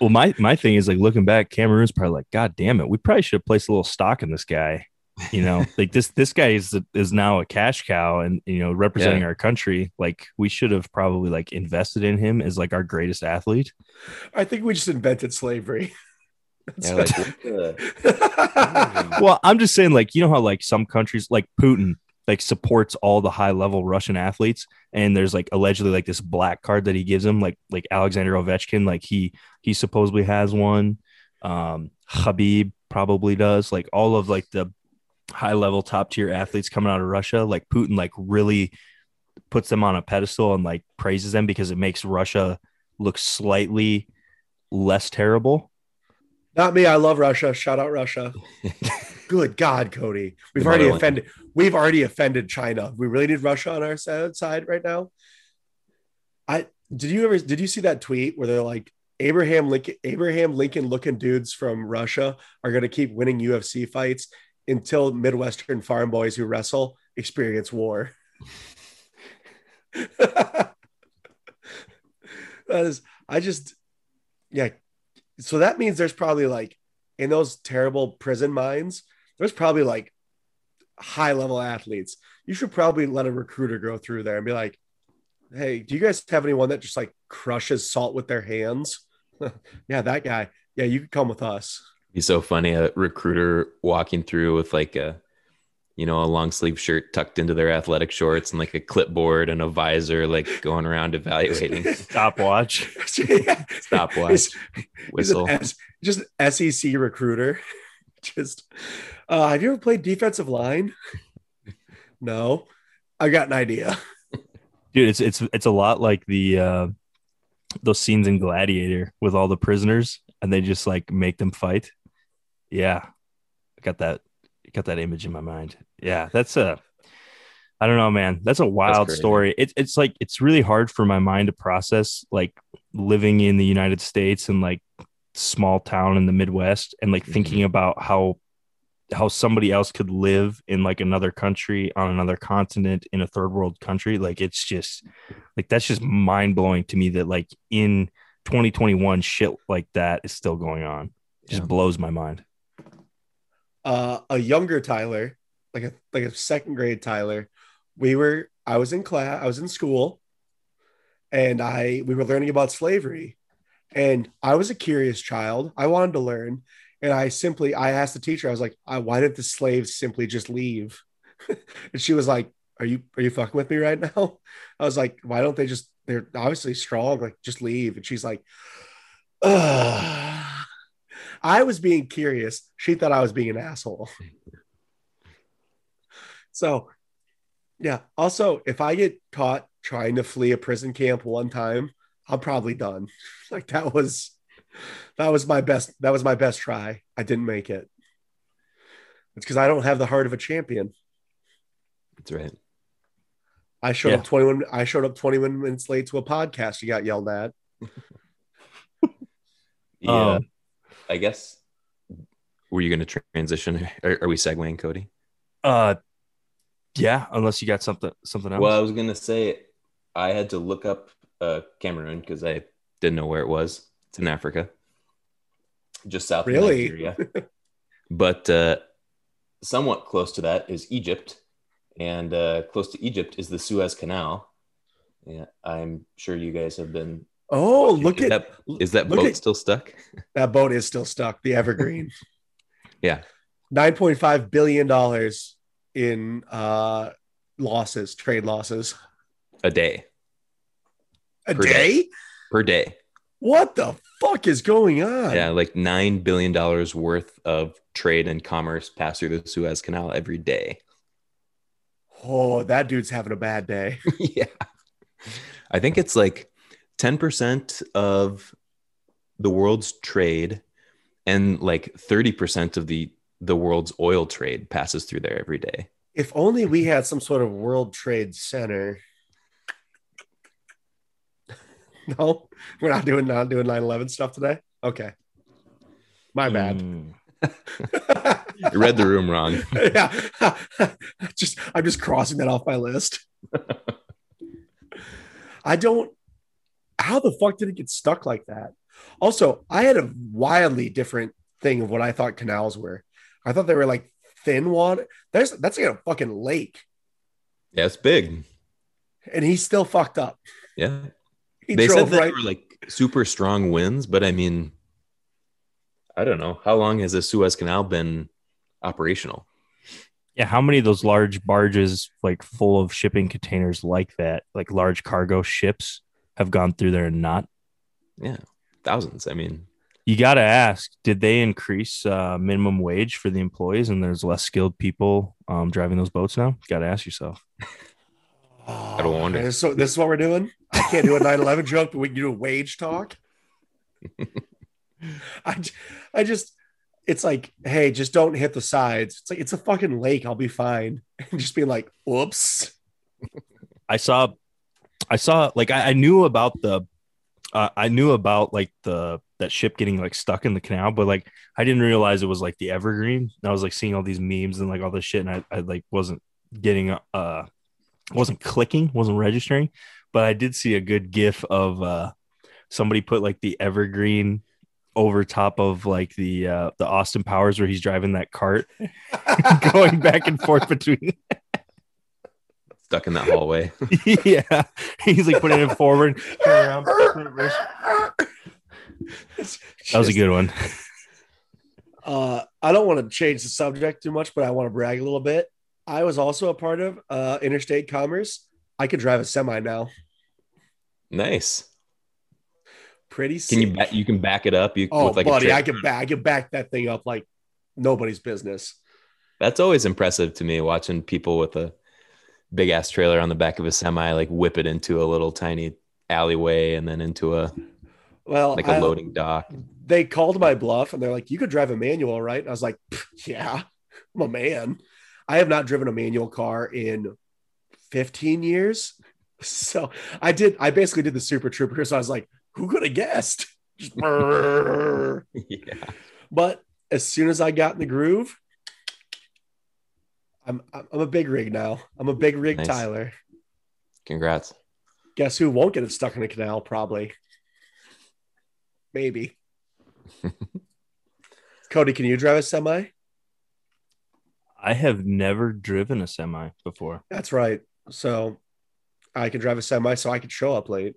Well, my my thing is like looking back, Cameroon's probably like, God damn it, we probably should have placed a little stock in this guy. You know, [laughs] like this this guy is is now a cash cow and you know representing Yeah. our country. Like we should have probably like invested in him as like our greatest athlete. I think we just invented slavery. [laughs] Yeah, like, [laughs] well, I'm just saying, like, you know how like some countries, like Putin, like supports all the high level Russian athletes, and there's like allegedly like this black card that he gives them, like like Alexander Ovechkin, like he he supposedly has one. Um, Khabib probably does. Like all of like the high level top tier athletes coming out of Russia, like Putin like really puts them on a pedestal and like praises them because it makes Russia look slightly less terrible. Not me. I love Russia. Shout out Russia. [laughs] Good God, Cody. We've The already motherland. offended. We've already offended China. We really need Russia on our side right now. I did you ever did you see that tweet where they're like Abraham Lincoln Abraham Lincoln looking dudes from Russia are going to keep winning UFC fights until Midwestern farm boys who wrestle experience war. [laughs] that is I just yeah so that means there's probably like in those terrible prison mines, there's probably like high level athletes. You should probably let a recruiter go through there and be like, hey, do you guys have anyone that just like crushes salt with their hands? [laughs] yeah, that guy. Yeah, you could come with us. Be so funny a recruiter walking through with like a you know a long sleeve shirt tucked into their athletic shorts and like a clipboard and a visor like going around evaluating [laughs] Stopwatch. [laughs] yeah. stopwatch He's- he's whistle an S- just SEC recruiter. [laughs] just, uh, have you ever played defensive line? no, I got an idea. Dude, it's it's it's a lot like the uh those scenes in Gladiator with all the prisoners and they just like make them fight. Yeah. I got that got that image in my mind. Yeah, that's a I don't know, man. That's a wild crazy. story. It's it's like it's really hard for my mind to process like living in the United States and like small town in the Midwest and like mm-hmm. thinking about how how somebody else could live in like another country on another continent in a third world country like it's just like that's just mind blowing to me that like in 2021 shit like that is still going on It just Yeah. blows my mind uh, a younger Tyler, like a like a second grade Tyler. We were I was in class, I was in school, and I we were learning about slavery, and I was a curious child. I wanted to learn, and I simply I asked the teacher, I was like, I, "Why did the slaves simply just leave?" [laughs] and she was like, "Are you are you fucking with me right now?" [laughs] I was like, "Why don't they just? They're obviously strong. Like just leave." And she's like, Ugh. I was being curious. She thought I was being an asshole. [laughs] so, yeah. Also, if I get caught trying to flee a prison camp one time, I'm probably done. [laughs] Like that was that was my best that was my best try. I didn't make it. It's because I don't have the heart of a champion. that's right I showed Yeah. up 21 I showed up 21 minutes late to a podcast you got yelled at. [laughs] yeah Um, i guess were you going to transition? [laughs] Are, are we segueing cody? Uh yeah unless you got something something else. Well i was going to say i had to look up uh, cameroon because i didn't know where it was. It's in africa. Just south Really? of nigeria. [laughs] But uh, somewhat close to that is egypt. And uh, close to egypt is the suez canal. Yeah i'm sure you guys have been Oh, look is at that is that boat at- still stuck [laughs] that boat is still stuck, the Evergreen. [laughs] Yeah. $9.5 billion in uh losses, trade losses. a day A Per day? day. per day What the fuck is going on? Yeah, like nine billion dollars worth of trade and commerce pass through the Suez Canal every day. Oh, that dude's having a bad day. [laughs] yeah, I think it's like ten percent of the world's trade, and like thirty percent of the the world's oil trade passes through there every day. If only we had some sort of World Trade Center. [laughs] No, we're not doing not doing 9-11 stuff today. Okay. My bad. Mm. You read the room wrong. [laughs] yeah. [laughs] just I'm just crossing that off my list. I don't how the fuck did it get stuck like that? Also, I had a wildly different thing of what I thought canals were. I thought they were like thin water. There's that's like a fucking lake. Yeah, it's big. And he's still fucked up. Yeah, He they said drove that right. they were like super strong winds, but I mean, I don't know how long has the Suez Canal been operational. Yeah, how many of those large barges, like full of shipping containers like that, like large cargo ships, have gone through there and not? Yeah, thousands. I mean, You got to ask, did they increase uh, minimum wage for the employees and there's less skilled people um, driving those boats now? You got to ask yourself. [sighs] I don't wonder. man, So this is what we're doing. I can't do a 9/11 [laughs] joke, but we can do a wage talk. [laughs] I, I just, it's like, hey, just don't hit the sides. It's like it's a fucking lake. I'll be fine. [laughs] And just be like, whoops. I saw, I saw, like, I, I knew about the, uh, I knew about like the, that ship getting like stuck in the canal, but like, I didn't realize it was like the Evergreen. And I was like seeing all these memes and like all this shit. And I, I like wasn't getting, uh, wasn't clicking, wasn't registering, but I did see a good gif of, uh, somebody put like the Evergreen over top of like the uh the Austin Powers where he's driving that cart [laughs] going back and forth between Stuck in that hallway. [laughs] [laughs] yeah he's like putting it forward turn around, turn that was a good one [laughs] Uh, I don't want to change the subject too much, but I want to brag a little bit. I was also a part of uh, interstate commerce. I could drive a semi now. Nice. Pretty. Can you back, you can back it up? You Oh, with like buddy, a I can back. I can back that thing up like nobody's business. That's always impressive to me watching people with a big ass trailer on the back of a semi like whip it into a little tiny alleyway and then into a Well, like a I- loading dock. they called my bluff and they're like, "You could drive a manual, right?" And I was like, "Yeah, I'm a man. I have not driven a manual car in 15 years." [laughs] So I did. I basically did the Super Trooper. So I was like, "Who could have guessed?" [laughs] [laughs] Yeah. but as soon as I got in the groove, I'm I'm I'm a big rig now. I'm a big rig Nice. Tyler. Congrats. Guess who won't get it stuck in a canal? Probably. Maybe. [laughs] Cody, can you drive a semi? I have never driven a semi before That's right. So I can drive a semi so I could show up late.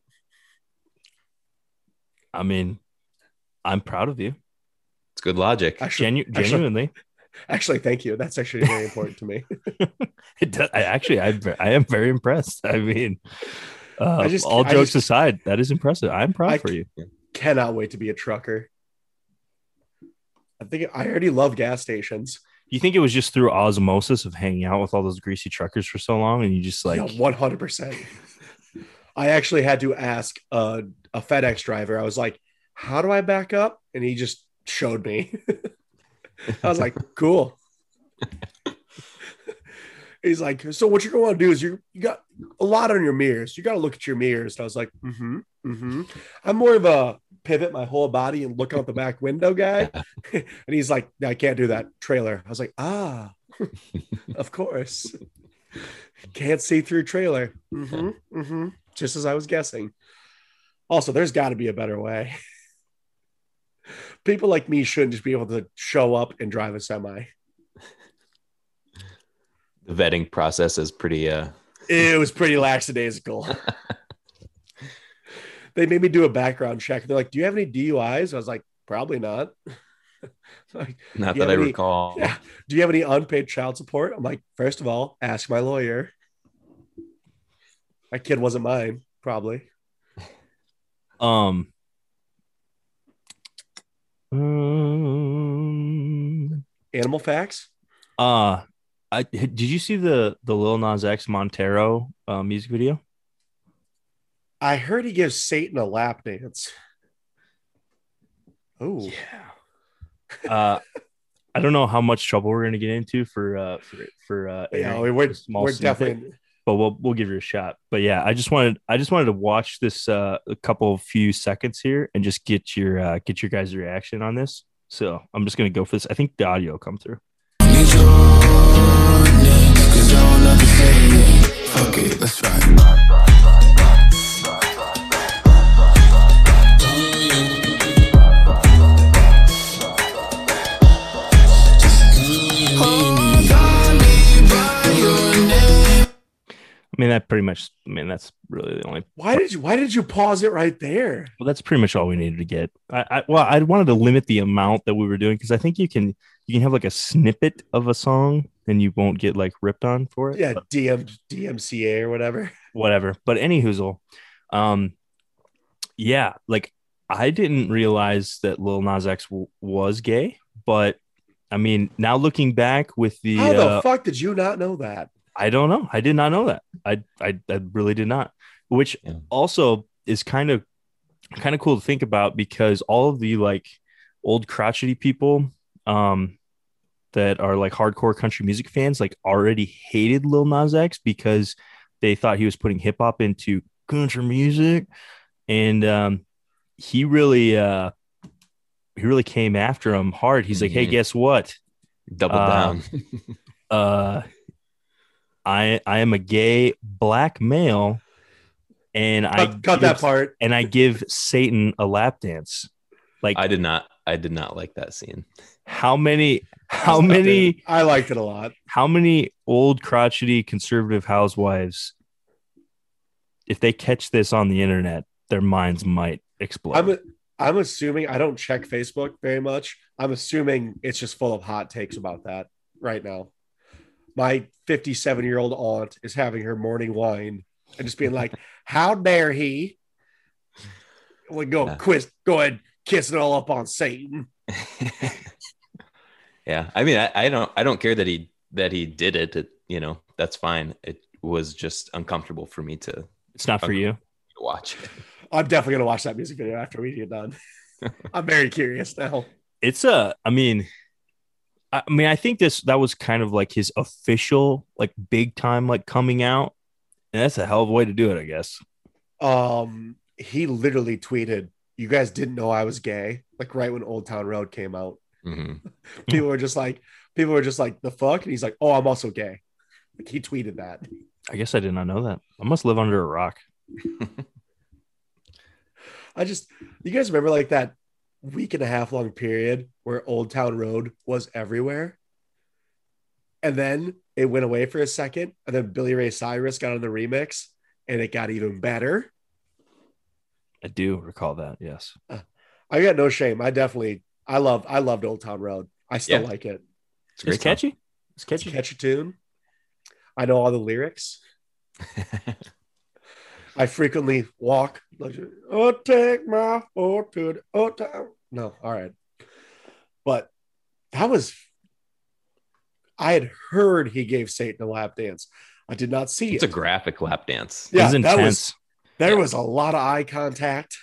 I mean I'm proud of you It's good logic. Actually, Genu- actually- genuinely actually, thank you. That's actually very important to me. [laughs] [laughs] it does, I actually I, I am very impressed I mean uh, I just- all jokes just- aside that is impressive I'm proud I- for you Cannot wait to be a trucker. I think I already love gas stations. you think it was just through osmosis of hanging out with all those greasy truckers for so long and you just like one hundred percent. I actually had to ask a, a FedEx driver. I was like, "How do I back up?" And he just showed me. [laughs] I was like, "Cool." He's like, "So what you're going to do is you you got a lot on your mirrors. You got to look at your mirrors." And I was like, "Mm-hmm, mm-hmm." I'm more of a pivot my whole body and look out the back window guy. [laughs] and he's like, "I can't do that trailer." I was like, "Ah, of course." Can't see through trailer. Mm-hmm, mm-hmm. Just as I was guessing. Also, there's got to be a better way. People like me shouldn't just be able to show up and drive a semi. the vetting process is pretty uh It was pretty lackadaisical. [laughs] they made me do a background check. They're like, "Do you have any DUIs?" I was like, "Probably not." [laughs] like, not that I any- recall. [laughs] yeah. Do you have any unpaid child support? I'm like, first of all, ask my lawyer. My kid wasn't mine, probably. Um. Um, Animal facts. uh, I did you see the the Lil Nas X Montero uh, music video? I heard he gives Satan a lap dance. Oh, yeah. Uh, I don't know how much trouble we're gonna get into for uh for for uh yeah, we're, small we're snippet, definitely. But we'll we'll give you a shot. But yeah, I just wanted I just wanted to watch this uh a couple few seconds here and just get your uh get your guys' reaction on this. So I'm just gonna go for this. I think the audio will come through. Name, 'cause I mean that pretty much I mean that's really the only Why did you? Why did you pause it right there? Well, that's pretty much all we needed to get. I, I well, I wanted to limit the amount that we were doing because I think you can you can have like a snippet of a song and you won't get like ripped on for it. Yeah, but DM DMCA or whatever. whatever. But any hoozle, um, yeah, like I didn't realize that Lil Nas X w- was gay, but I mean, now looking back with the, How the uh, fuck did you not know that? I don't know. I did not know that. I I, I really did not. Which Yeah. also is kind of kind of cool to think about because all of the like old crotchety people um that are like hardcore country music fans like already hated Lil Nas X because they thought he was putting hip hop into country music and um he really uh he really came after him hard. He's like, "Hey, Mhm. guess what? Double Uh, down. [laughs] uh i i am a gay black male and i Cut, cut that part. and i give satan a lap dance like I did not. I did not like that scene. how many how Dude, many I liked it a lot. how many old crotchety conservative housewives if they catch this on the internet their minds might explode I'm I'm assuming I don't check Facebook very much. I'm assuming it's just full of hot takes about that right now. My 57 year old aunt is having her morning wine and just being like, "How dare he?" Well, go Yeah. quiz, go ahead, kiss it all up on Satan. [laughs] yeah, I mean, I, I don't. I don't care that he that he did it. it. You know, that's fine. It was just uncomfortable for me to it's not for you to watch. I'm definitely gonna watch that music video after we get done. [laughs] I'm very curious now. it's a i mean i I mean i think this that was kind of like his official like big time like coming out and that's a hell of a way to do it i guess Um, he literally tweeted, "You guys didn't know I was gay." Like right when Old Town Road came out. Mhm. [laughs] people were just like people were just like the fuck and he's like oh i'm also gay like he tweeted that i guess i did not know that i must live under a rock [laughs] i just you guys remember like that week and a half long period where old town road was everywhere. And then it went away for a second and then billy ray cyrus got on the remix and it got even better. I do recall that yes. Uh, I got no shame. I definitely i love i loved old town road. I still Yeah. like it. It's a great it's catchy. it's it's a catchy catchy tune. I know all the lyrics. [laughs] I frequently walk. Like, oh, take my foot to the oh, town. No, all right. But that was. I had heard he gave Satan a lap dance. I did not see it's it. a graphic lap dance. it yeah, was that was there was a lot of eye contact.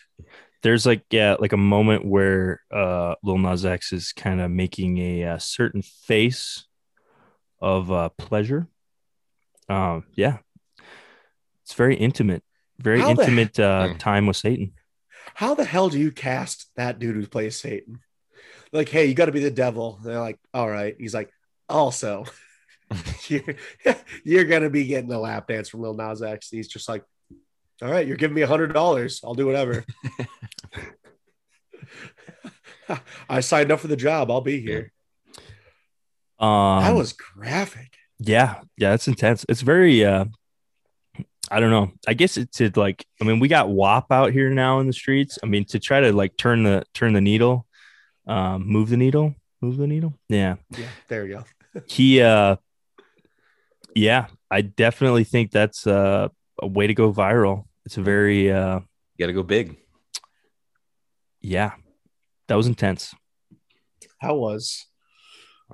there's like yeah like a moment where uh Lil Nas X is kind of making a, uh certain face of uh pleasure um yeah it's very intimate very How the- intimate uh Hmm. time with satan How the hell do you cast that dude who plays Satan? Like, hey, you got to be the devil. And they're like, all right. He's like, also, [laughs] you're, [laughs] you're gonna be getting a lap dance from Lil Nas X. He's just like, all right, you're giving me a hundred dollars. I'll do whatever. [laughs] I signed up for the job. I'll be here. um that was graphic. yeah yeah it's intense it's very uh i don't know i guess it's to like i mean we got wap out here now in the streets i mean to try to like turn the turn the needle um move the needle move the needle yeah Yeah, there you go. [laughs] he uh yeah i definitely think that's uh, a way to go viral it's a very uh You got to go big. yeah that was intense How was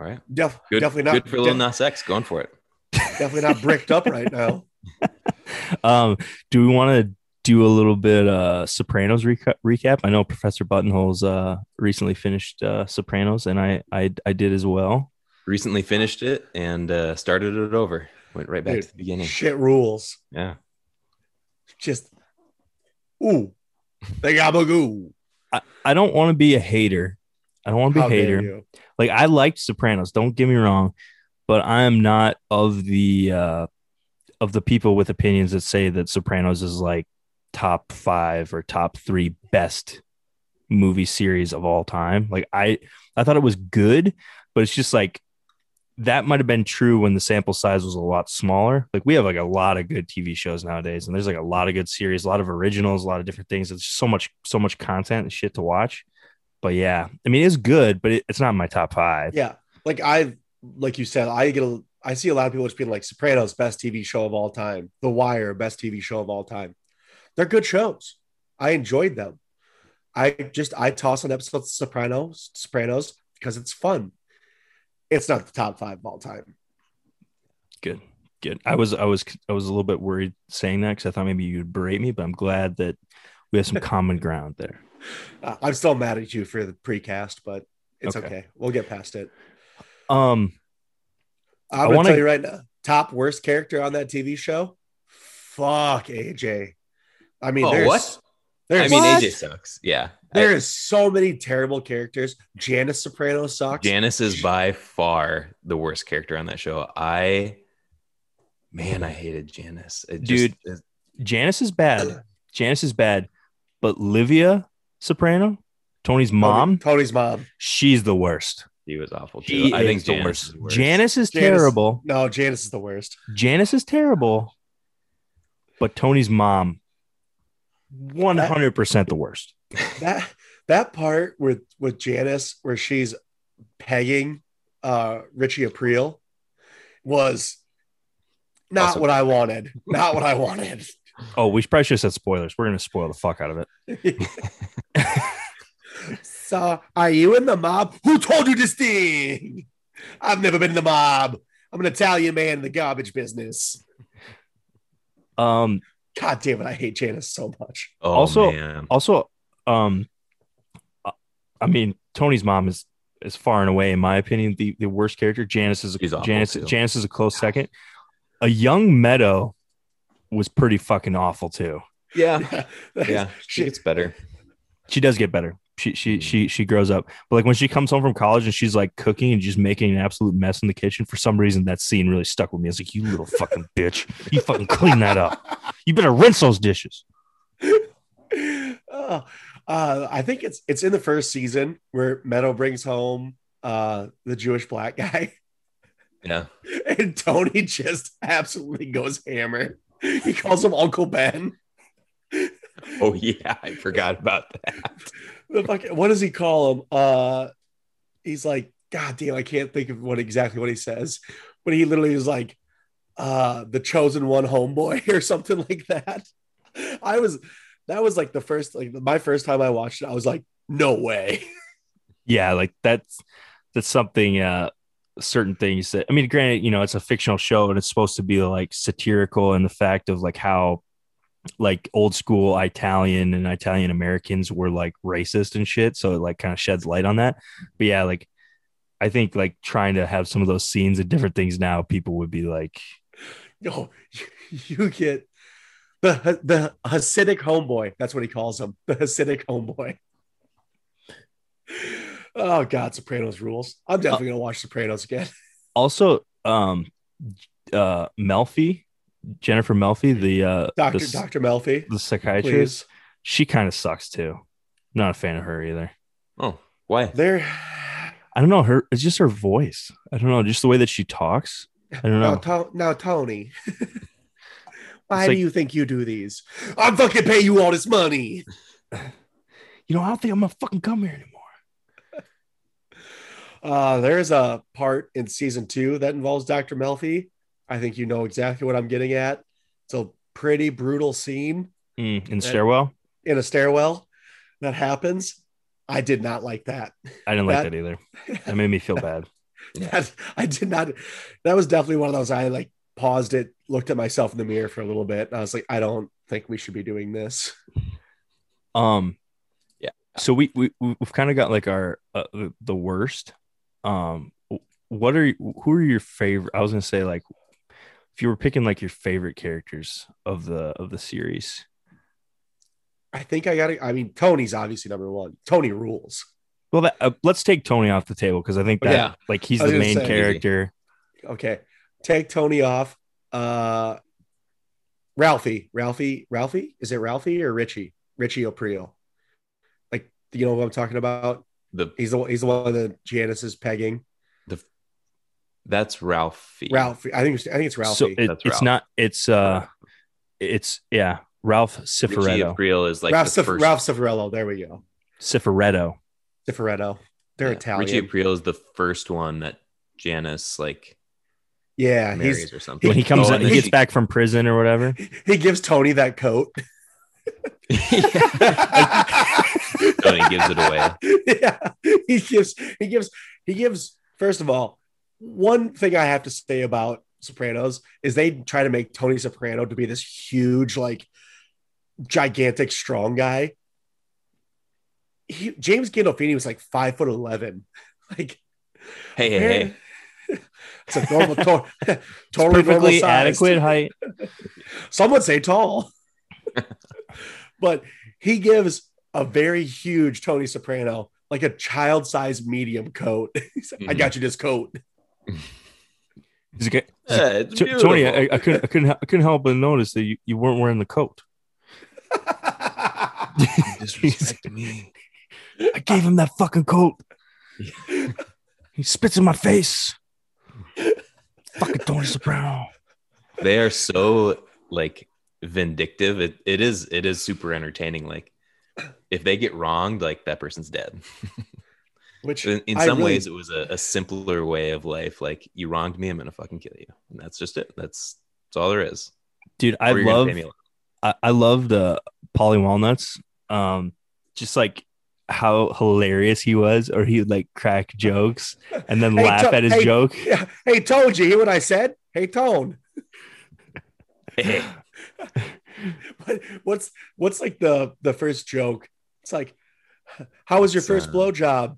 All right. def- Good. definitely not Good for Lil de- Nas X. Going for it. definitely not bricked up right now. [laughs] um do we want to do a little bit uh sopranos reca- recap i know professor buttonholes uh recently finished uh sopranos and i i, I did as well Recently finished it and uh, started it over. Went right back Dude, to the beginning. Shit rules. Yeah. Just ooh, they got goo. i, I don't want to be a hater i don't want to be How a hater like I liked Sopranos, don't get me wrong, but I am not of the uh of the people with opinions that say that Sopranos is like top 5 or top 3 best movie series of all time. Like I I thought it was good, but it's just like that might have been true when the sample size was a lot smaller. Like we have like a lot of good TV shows nowadays and there's like a lot of good series, a lot of originals, a lot of different things. It's so much so much content and shit to watch. But yeah, I mean it's good, but it, it's not my top 5. Yeah, like I, like you said, I get a, I see a lot of people just being like Sopranos, best TV show of all time. The Wire, best TV show of all time. They're good shows. I enjoyed them. I just I toss on episodes of Sopranos, Sopranos because it's fun. It's not the top five of all time. Good. Good. I was I was I was a little bit worried saying that because I thought maybe you'd berate me, but I'm glad that we have some [laughs] common ground there. Uh, I'm still mad at you for the precast, but it's Okay. okay. We'll get past it. Um, I'm I gonna wanna- tell you right now, top worst character on that TV show. Fuck AJ. I mean, Oh, there's, what? There's, I mean, What? AJ sucks. Yeah. there is so many terrible characters. Janice Soprano sucks. Janice is by far the worst character on that show. I, man, I hated Janice. It Dude. just, Janice is bad. Janice is bad, but Livia Soprano, Tony's mom, Tony's mom. she's the worst. He was awful too. She I think is the Janice worst. is. Janice is Janice- terrible. No, Janice is the worst. Janice is terrible, but Tony's mom, one hundred percent the worst. That that part with with Janice where she's pegging uh Richie Aprile was not Awesome. what I wanted. Not what I wanted. [laughs] Oh, we probably should have said spoilers. We're gonna spoil the fuck out of it. [laughs] so are you in the mob? Who told you this thing? I've never been in the mob. I'm an Italian man in the garbage business. Um, God damn it, I hate Janice so much. Oh, Also- man. also, um, I mean, Tony's mom is is far and away, in my opinion, the, the worst character. Janice is She's awful, Janice. too. Janice is a close second. A young Meadow was pretty fucking awful too. yeah, [laughs] yeah, she She- gets better. She does get better. She she Mhm. she she grows up. But like when she comes home from college and she's like cooking and just making an absolute mess in the kitchen, for some reason that scene really stuck with me. I was like, "You little fucking bitch! You fucking clean that up. You better rinse those dishes." [laughs] uh, uh, I think it's it's in the first season where Meadow brings home uh, the Jewish black guy, Yeah, [laughs] and Tony just absolutely goes hammer. He calls him Uncle Ben. [laughs] Oh yeah, I forgot about that. [laughs] The fucking, what does he call him? Uh, he's like, God damn, I can't think of what exactly what he says, but he literally is like, uh, the chosen one homeboy [laughs] or something like that. I was, that was like the first, like my first time I watched it. I was like, no way. yeah like that's that's something uh certain things that i mean granted you know it's a fictional show and it's supposed to be like satirical and the fact of like how like old school italian and italian americans were like racist and shit so it like kind of sheds light on that but yeah like i think like trying to have some of those scenes and different things now people would be like No, [laughs] you get the the Hasidic homeboy. That's what he calls him. The Hasidic homeboy. Oh God, Sopranos rules. I'm definitely gonna watch Sopranos again. [laughs] also um uh melfi jennifer melfi the uh Doctor the, Doctor Melfi, the psychiatrist please. she kind of sucks too not a fan of her either Oh, why? There. I don't know her. It's just her voice. I don't know, just the way that she talks. I don't Now, know. to- now Tony. [laughs] Why It's do you think you do these? I'm fucking pay you all this money. You know, I don't think I'm gonna fucking come here anymore. Uh, there's a part in season two that involves Dr. Melfi. I think you know exactly what I'm getting at. It's a pretty brutal scene Mm, in stairwell, in a stairwell that happens. I did not like that. I didn't like that- that either. [laughs] That made me feel bad. That I did not. That was definitely one of those. I like paused it, looked at myself in the mirror for a little bit. And I was like, I don't think we should be doing this. Um, Yeah. So we we we've kind of got like our uh, the- the worst. Um, what are who are your favorite? I was gonna say like if you were picking like your favorite characters of the of the series. I think I got to. I mean, Tony's obviously number one. Tony rules. Well, that, uh, let's take Tony off the table because I think that Yeah. like he's the main say- character. Okay, take Tony off. Uh, Ralphie, Ralphie, Ralphie. Is it Ralphie or Richie? Richie Aprile. Like, you know what I'm talking about? The He's the he's the one that Janice is pegging. the that's Ralphie. Ralphie. I think it's, I think it's So Ralphie. it, That's it's Ralph. not. It's uh, it's yeah. Ralph Richie Cifaretto. Aprile is like Ralph, the Cif- first. Ralph Cifarello. There we go. Cifaretto. Cifaretto. They're yeah, Italian. Richie Aprile is the first one that Janice like yeah, marries he's or something. When he comes Oh, out, and he gets she- back from prison or whatever. [laughs] he gives Tony that coat. [laughs] [laughs] Tony gives it away. yeah, he gives he gives he gives. First of all, one thing I have to say about Sopranos is they try to make Tony Soprano to be this huge, like gigantic, strong guy. He, James Gandolfini was like five foot eleven. [laughs] Like, Hey, hey, hey. [laughs] it's a normal, to- [laughs] totally Perfectly adequate height. Some would say tall, but he gives a very huge Tony Soprano, like a child-sized medium coat. Like, I mm-hmm. got you this coat. He's like, Yeah, it's "T- Tony, I. I couldn't, I couldn't, I couldn't help but notice that you, you weren't wearing the coat. [laughs] Disrespect me. I gave him that fucking coat. he spits in my face. fucking Tony Soprano. They are so like vindictive. It, it is it is super entertaining. Like if they get wronged, like that person's dead. [laughs] Which in, in some really- ways, it was a, a simpler way of life. Like you wronged me, I'm gonna fucking kill you. And that's just it. That's that's all there is. Dude, I Or you're love me. I, I loved uh Paulie Walnuts. Um just like how hilarious he was, or he would like crack jokes and then [laughs] Hey, laugh To- at his hey- joke. Yeah. Hey, Tone, you hear what I said? Hey, Tone. Hey, [laughs] What, what's what's like the the first joke? It's like, how was your It's, first uh, blowjob?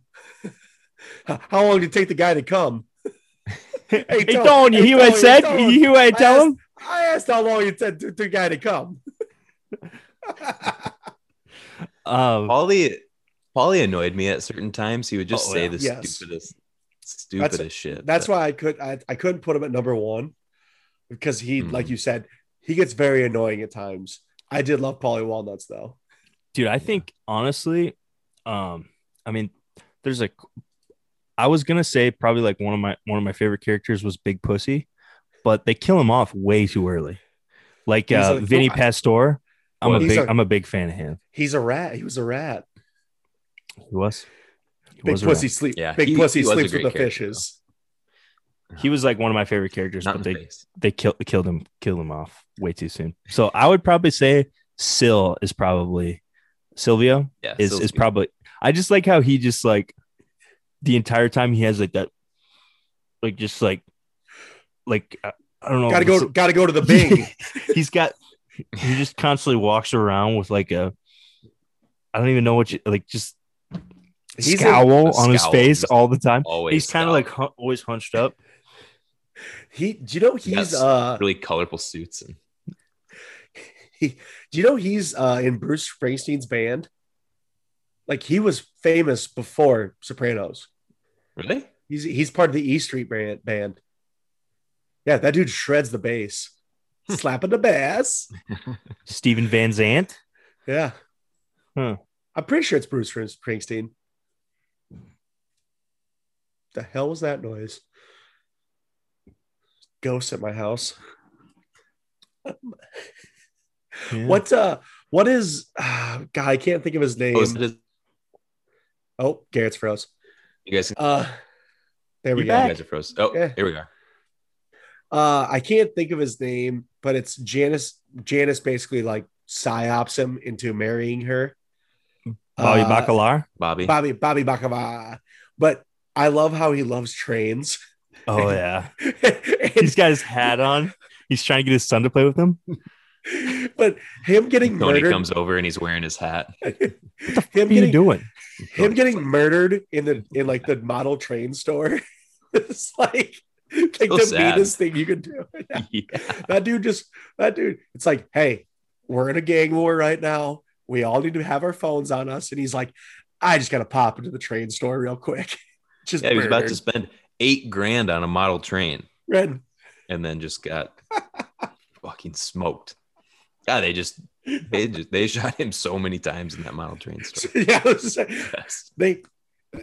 How long did it take the guy to come? [laughs] Hey, Tone, Tone, you hey, hear what I said? Tone. You hear what I I tell him? I asked how long it took the, the guy to come. [laughs] Um, Paulie Paulie annoyed me at certain times. He would just Oh, say yeah. the Yes. stupidest stupidest shit. That's but- why I could I, I couldn't put him at number one because he, Mhm. like you said, he gets very annoying at times. I did love Paulie Walnuts though. dude i think honestly um i mean there's like i was gonna say probably like one of my one of my favorite characters was big pussy but they kill him off way too early like He's uh like- Vinny Pastore i'm a big a- i'm a big fan of him He's a rat. He was a rat. he was he Big was, pussy rat. sleep. Yeah, Big he- pussy he sleeps with the character, fishes. he was like one of my favorite characters not but they face. they killed killed him killed him off way too soon so i would probably say Sil is probably Silvio Yeah, is Sil's is probably I just like how he just like the entire time he has like that like just like like I I don't know Gotta go. Gotta go to the [laughs] Bing. he's got he just constantly walks around with like a I don't even know what you like just He's a- scowl a on his face just all the time. always He's kind of like hu- always hunched up. he. Do you know he's Yes. uh? really colorful suits and [laughs] He, do you know he's uh in Bruce Springsteen's band? Like he was famous before Sopranos. really He's he's part of the E Street band. Band. Yeah, that dude shreds the bass, slapping the bass. [laughs] Steven Van Zandt. Yeah. Huh. I'm pretty sure it's Bruce Springsteen. The hell was that noise? Ghosts at my house. [laughs] Yeah. What uh what is uh, God, I can't think of his name. oh, it his- Oh, Garrett's froze. you guys Uh there we You go. you guys are froze. Oh, Yeah. here we are. Uh I can't think of his name, but it's Janice Janice basically like psyops him into marrying her. Bobby Uh, Bacala? Bobby. Bobby Bobby Bakava. But I love how he loves trains. Oh yeah. [laughs] And- He's got his hat on. He's trying to get his son to play with him. [laughs] but him getting Tony murdered, comes over and he's wearing his hat. [laughs] him What are you getting doing? him getting murdered in the in like the model train store. [laughs] it's like like So the sad. meanest thing you could do. yeah. that dude just that dude. It's like, hey, we're in a gang war right now. We all need to have our phones on us. And he's like, I just gotta pop into the train store real quick. just Yeah, he was about to spend eight grand on a model train Red. and then just got fucking smoked. God, they just they just they shot him so many times in that model train [laughs] story. yeah, it was just- Yes. they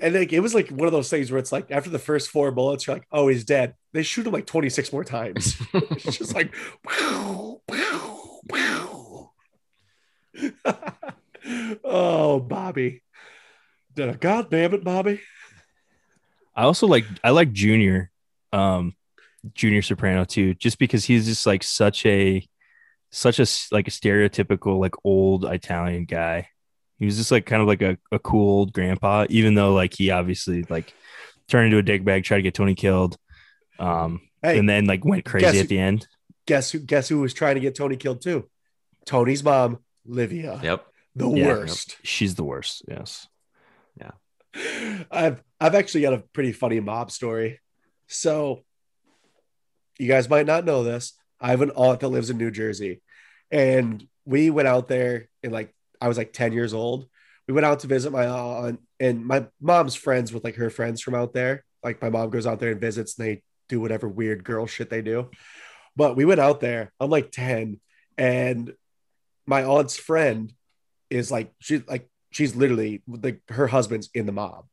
and like it was like one of those things where it's like after the first four bullets, you're like, oh, he's dead. They shoot him like 26 more times. [laughs] it's just like wow, wow, wow. oh, Bobby. God damn it, Bobby. I also like I like Junior, um, Junior Soprano too, just because he's just like such a, such a s- like a stereotypical like old Italian guy. He was just like kind of like a, a cool old grandpa, even though like he obviously like turned into a dickbag, tried to get Tony killed. Um, Hey, and then like went guess crazy who- at the end. guess who? Guess who was trying to get Tony killed too? Tony's mom, Livia, Yep. the Yeah. worst. She's the worst. Yes. Yeah. I've I've actually got a pretty funny mob story. So you guys might not know this. I have an aunt that lives in New Jersey. And we went out there and like I was like 10 years old. We went out to visit my aunt and my mom's friends with like her friends from out there. Like my mom goes out there and visits and they do whatever weird girl shit they do. But we went out there. I'm like 10 and my aunt's friend is like she's like she's literally like her husband's in the mob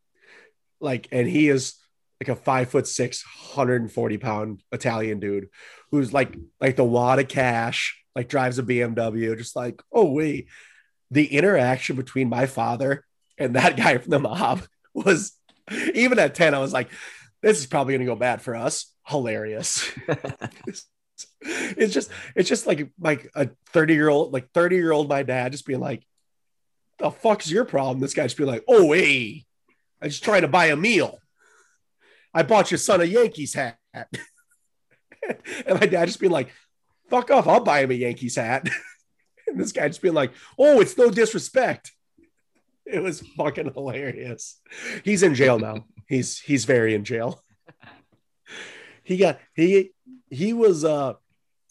like and he is like a five foot six 140 pound italian dude who's like like the wad of cash like drives a bmw just like oh wait the interaction between my father and that [laughs] guy from the mob was even at 10 i was like this is probably going to go bad for us. Hilarious. [laughs] [laughs] It's just it's just like like a 30 year old like 30 year old my dad just being like the fuck's your problem? This guy just being like oh hey i'm just trying to buy a meal i bought your son a yankees hat [laughs] and my dad just being like fuck off i'll buy him a yankees hat [laughs] and this guy just being like oh it's no disrespect it was fucking hilarious he's in jail now he's he's very in jail [laughs] he got he he was uh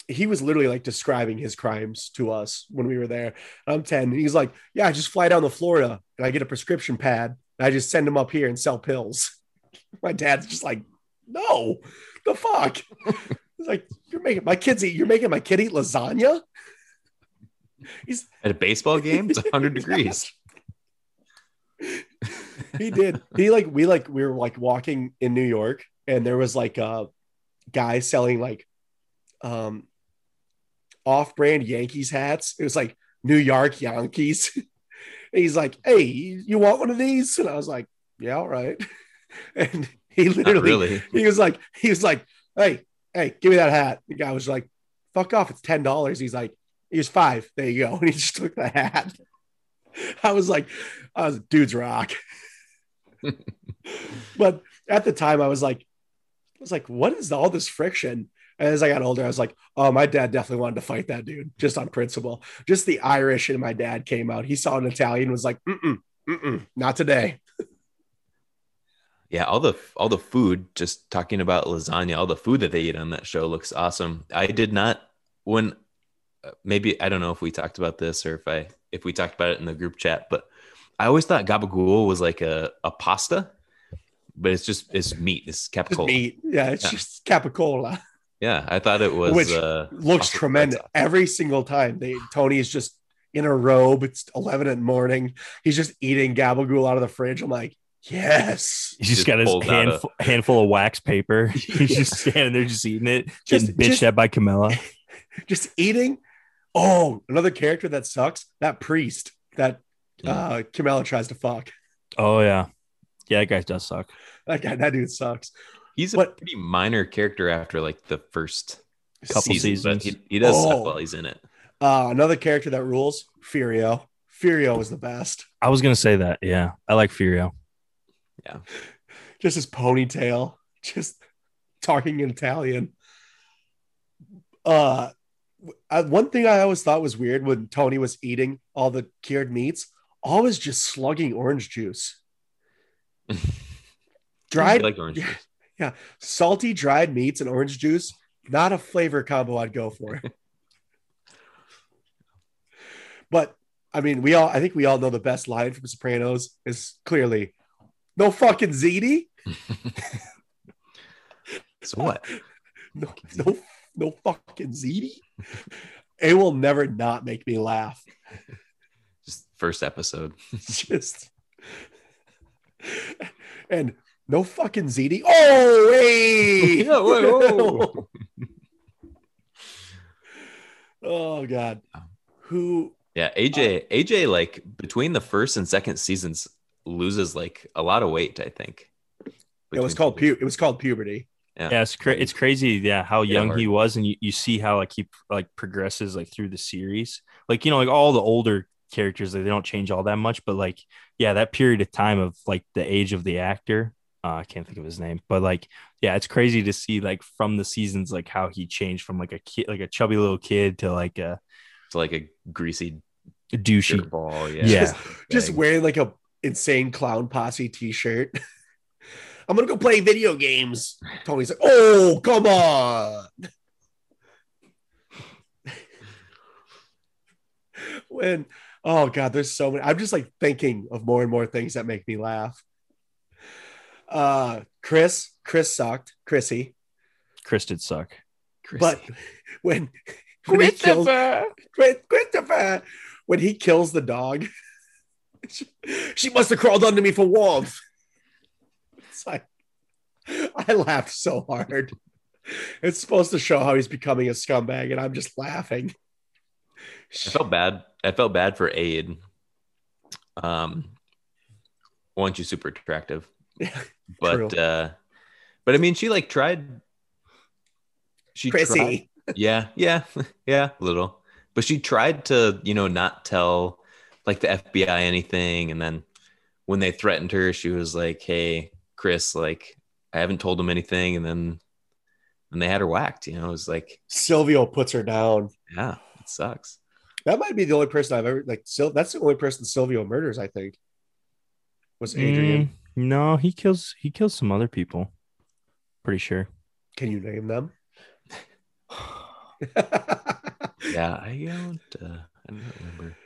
he was literally like describing his crimes to us when we were there. I'm 10. And he's like, Yeah, I just fly down to Florida and I get a prescription pad and I just send him up here and sell pills. My dad's just like, No, the fuck. He's like, You're making my kids eat, you're making my kid eat lasagna. He's At a baseball game, it's 100 [laughs] degrees. he did. He like we like we were like walking in New York and there was like a guy selling like um off-brand Yankees hats. It was like New York Yankees. [laughs] he's like, "Hey, you want one of these?" And I was like, "Yeah, all right." [laughs] And he Not literally really. he was like, he was like, "Hey, hey, give me that hat." The guy was like, "Fuck off! It's ten dollars." He's like, "Here's five. There you go." [laughs] And he just took the hat. I was like, "I was dude's rock." [laughs] but at the time, I was like, I was like, "What is all this friction?" And as I got older, I was like, "Oh, my dad definitely wanted to fight that dude just on principle." Just the Irish and my dad came out. He saw an Italian, was like, "Mm-mm, mm-mm, not today." Yeah, all the all the food. Just talking about lasagna, all the food that they eat on that show looks awesome. I did not when uh, maybe I don't know if we talked about this or if I if we talked about it in the group chat, but I always thought gabagool was like a, a pasta, but it's just it's meat. It's Just capicola. meat. Yeah, it's Yeah. just capicola. Yeah, I thought it was Which uh, looks tremendous every single time. They Tony is just in a robe. It's 11 in the morning. He's just eating gabagool out of the fridge. I'm like, yes. He's just Just got his pulled out handful, handful of wax paper. [laughs] [laughs] He's just standing there, just eating it, getting Just- bitched just- at by Carmela. [laughs] Just eating. Oh, another character that sucks. That priest that uh Carmela tries to fuck. Oh yeah, yeah, that guy does suck. That guy, that dude sucks. He's a But- pretty minor character after like the first Couple season, but seasons. he, he does Oh. suck while he's in it. Uh another character that rules, Furio. Furio is the best. I was gonna say that. Yeah, I like Furio. [laughs] just his ponytail, just talking in Italian. Uh, I, one thing I always thought was weird when Tony was eating all the cured meats, always just slugging orange juice. [laughs] Dried, like orange [laughs] yeah. juice. salty dried meats and orange juice, not a flavor combo I'd go for. but I mean, we all, I think we all know the best line from Sopranos is clearly no fucking ziti. [laughs] So what? no, no, no fucking ziti. It will never not make me laugh. Just first episode. [laughs] Just and no fucking ziti. Oh, hey! [laughs] Whoa, oh God, who? Yeah, AJ, AJ, like between the first and second seasons, loses like a lot of weight. I think It was called seasons. pu- It was called puberty. Yeah, Yeah, it's cra- it's crazy. Yeah, how young hard. he was, and you, you see how like he like progresses like through the series. Like you know, like all the older characters like, they don't change all that much, but like yeah, that period of time of like the age of the actor, uh, I can't think of his name, but like yeah, it's crazy to see like from the seasons like how he changed from like a kid, like a chubby little kid to like a It's like a greasy douchey. ball. Yeah. Yeah. Just, just wearing like a insane clown posse t-shirt. [laughs] I'm gonna go play video games. Tony's like, oh, come on. [laughs] when oh god, there's so many. I'm just like thinking of more and more things that make me laugh. Uh Chris, Chris sucked, Chrissy. Chris did suck. But when, when he kills Christopher, when he kills the dog, [laughs] she, [laughs] she must have crawled under me for warmth. It's like I laughed so hard. It's supposed to show how he's becoming a scumbag, and I'm just laughing. I felt bad. I felt bad for Ade. Um, one, she's super attractive, yeah, but True. uh, but I mean, she like tried. She tried, yeah, yeah, [laughs] yeah, a little. But she tried to, you know, not tell like the FBI anything, and then when they threatened her, she was like, "Hey, Chris, like I haven't told them anything," and then and they had her whacked. You know, it was like, Silvio puts her down. yeah, it sucks. That might be the only person I've ever like. Sil- that's the only person Silvio murders. I think was Adrian. Mm, no, he kills he kills some other people. Pretty sure. Can you name them? [sighs] [sighs] Yeah, I don't. Uh, I don't remember.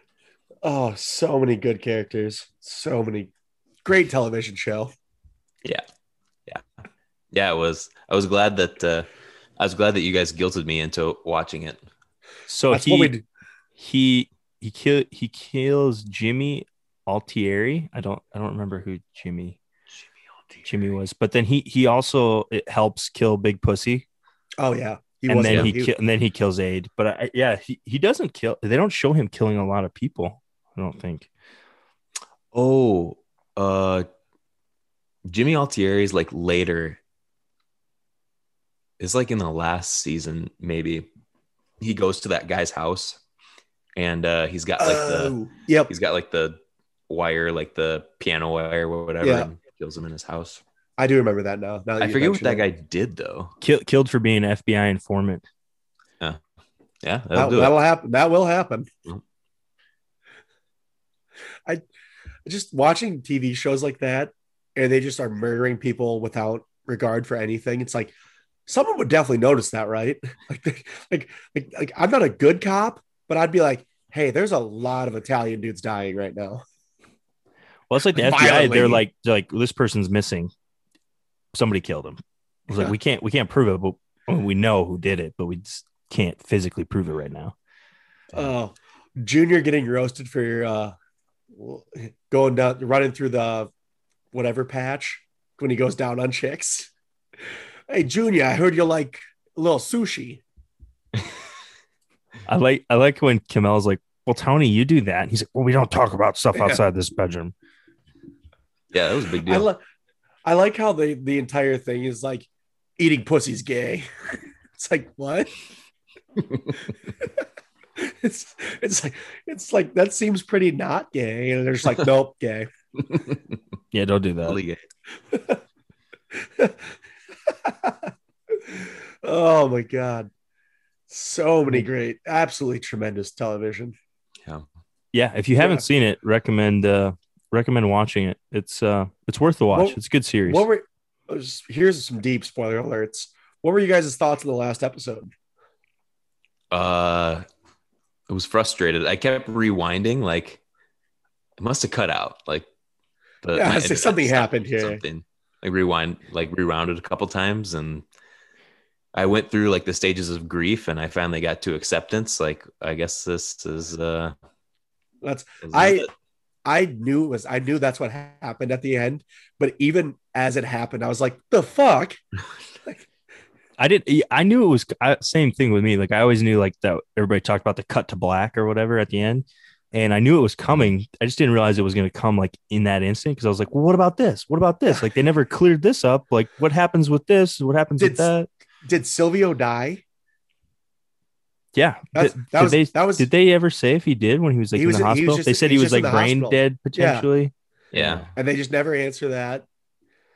Oh, so many good characters. So many great television show. Yeah, yeah, yeah. It was. I was glad that. Uh, I was glad that you guys guilted me into watching it. So That's he he he kill he kills Jimmy Altieri. I don't I don't remember who Jimmy Jimmy Jimmy was, but then he he also it helps kill Big Pussy, Oh yeah, he and then he he, ki- and then he kills Ade. But I, yeah, he, he doesn't kill. They don't show him killing a lot of people. I don't think. Oh, uh, Jimmy Altieri's like later. It's like in the last season, maybe. He goes to that guy's house, and uh, he's got like the Oh, yep. he's got like the wire, like the piano wire or whatever, Yeah. and kills him in his house. I do remember that now. now that I forget what that mention guy did though. Kill, killed for being an FBI informant. Yeah, yeah, that'll That, do that'll happen. That will happen. I just watching TV shows like that, and they just are murdering people without regard for anything. It's like someone would definitely notice that, right? [laughs] Like, like, like, like I'm not a good cop, but I'd be like, hey, there's a lot of Italian dudes dying right now. Well, it's like the [laughs] Like, FBI. violently. They're like they're like this person's missing. Somebody killed him. It's like Yeah. we can't we can't prove it, but well, we know who did it, but we just can't physically prove it right now. Oh, Junior getting roasted for your uh, going down, running through the whatever patch when he goes down on chicks. Hey, Junior, I heard you like a little sushi. [laughs] I like I like when Kamel's like, "Well, Tony, you do that." And he's like, "Well, we don't talk about stuff [laughs] Yeah. outside this bedroom." Yeah, that was a big I, deal. li- I like how the the entire thing is like eating pussy's gay. [laughs] it's like what? [laughs] it's it's like it's like that seems pretty not gay, and they're just like nope, gay. [laughs] Yeah, don't do that. Totally gay. [laughs] oh my god, so many great, absolutely tremendous television. Yeah. Yeah, if you haven't Yeah. seen it, recommend uh recommend watching it. It's uh it's worth the watch. Well, it's a good series. What were here's some deep spoiler alerts. What were you guys' thoughts on the last episode? Uh, I was frustrated. I kept rewinding. Like, it must have cut out. Like, the Yeah, my like something happened here. Something like rewind, like rewounded a couple times, and I went through like the stages of grief, and I finally got to acceptance. Like, I guess this is. uh That's is I- it. I knew it was I knew that's what happened at the end, but even as it happened, I was like, the fuck? [laughs] I did. I knew it was I, same thing with me. Like I always knew like that everybody talked about the cut to black or whatever at the end, and I knew it was coming. I just didn't realize it was going to come like in that instant because I was like, well, what about this? What about this? Like they never cleared this up. Like what happens with this? What happens with Did- that? Did Silvio die? Yeah. That's- Did- that did was- they, that was- did they ever say if he did when he was like He in was the in- he was hospital? just- they said he he was was just in like brain hospital. dead potentially. Yeah. and they just never answer that.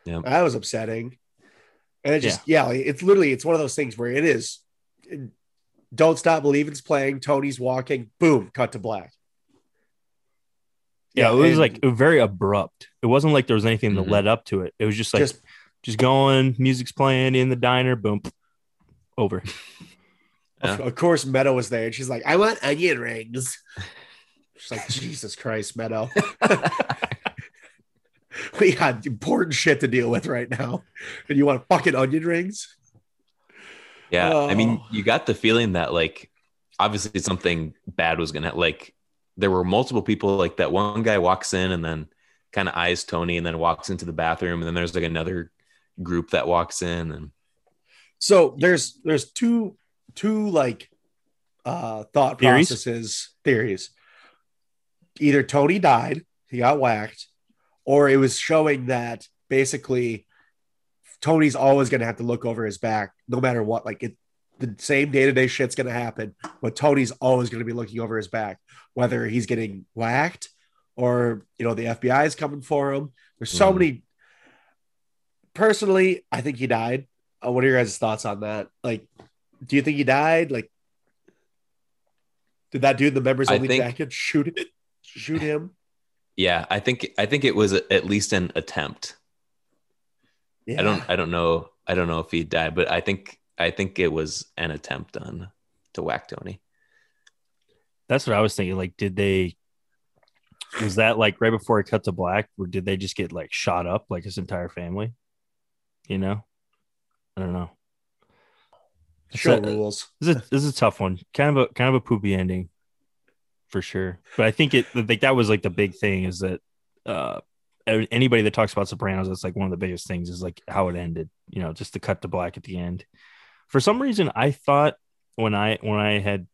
Yep. That was upsetting. And it just yeah. like, it's literally it's one of those things where it is. Don't stop believing's playing. Tony's walking. Boom. Cut to black. Yeah, it was and like very abrupt. It wasn't like there was anything that Mhm. led up to it. It was just like just, just going, music's playing in the diner, boom, over. [laughs] Yeah. of, of course Meadow was there, and she's like, "I want onion rings." [laughs] She's like, "Jesus Christ, Meadow." [laughs] [laughs] we got important shit to deal with right now, and you want fucking onion rings? Yeah, I mean, Oh. you got the feeling that like obviously something bad was gonna like. There were multiple people. Like that one guy walks in and then kind of eyes Tony, and then walks into the bathroom, and then there's like another group that walks in, and So there's there's two two like uh thought Theories? processes theories. Either Tony died, he got whacked, or it was showing that basically Tony's always going to have to look over his back no matter what. Like it, the same day to day shit's going to happen, but Tony's always going to be looking over his back, whether he's getting whacked or you know the FBI is coming for him. There's so Mhm. many. Personally, I think he died. Uh, what are your guys' thoughts on that? Like, do you think he died? Like, did that dude in the members only think- jacket shoot it? Shoot him? Yeah, I think I think it was at least an attempt. Yeah. I don't I don't know I don't know if he died, but I think I think it was an attempt on to whack Tony. That's what I was thinking. Like, did they? Was that like right before it cut to black, or did they just get like shot up like his entire family? You know, I don't know. Show It's rules. This is a, this is a tough one. Kind of a kind of a poopy ending, for sure. But I think it like that was like the big thing is that uh anybody that talks about Sopranos, that's like one of the biggest things is like how it ended. You know, just the cut to black at the end. For some reason, I thought when I when I had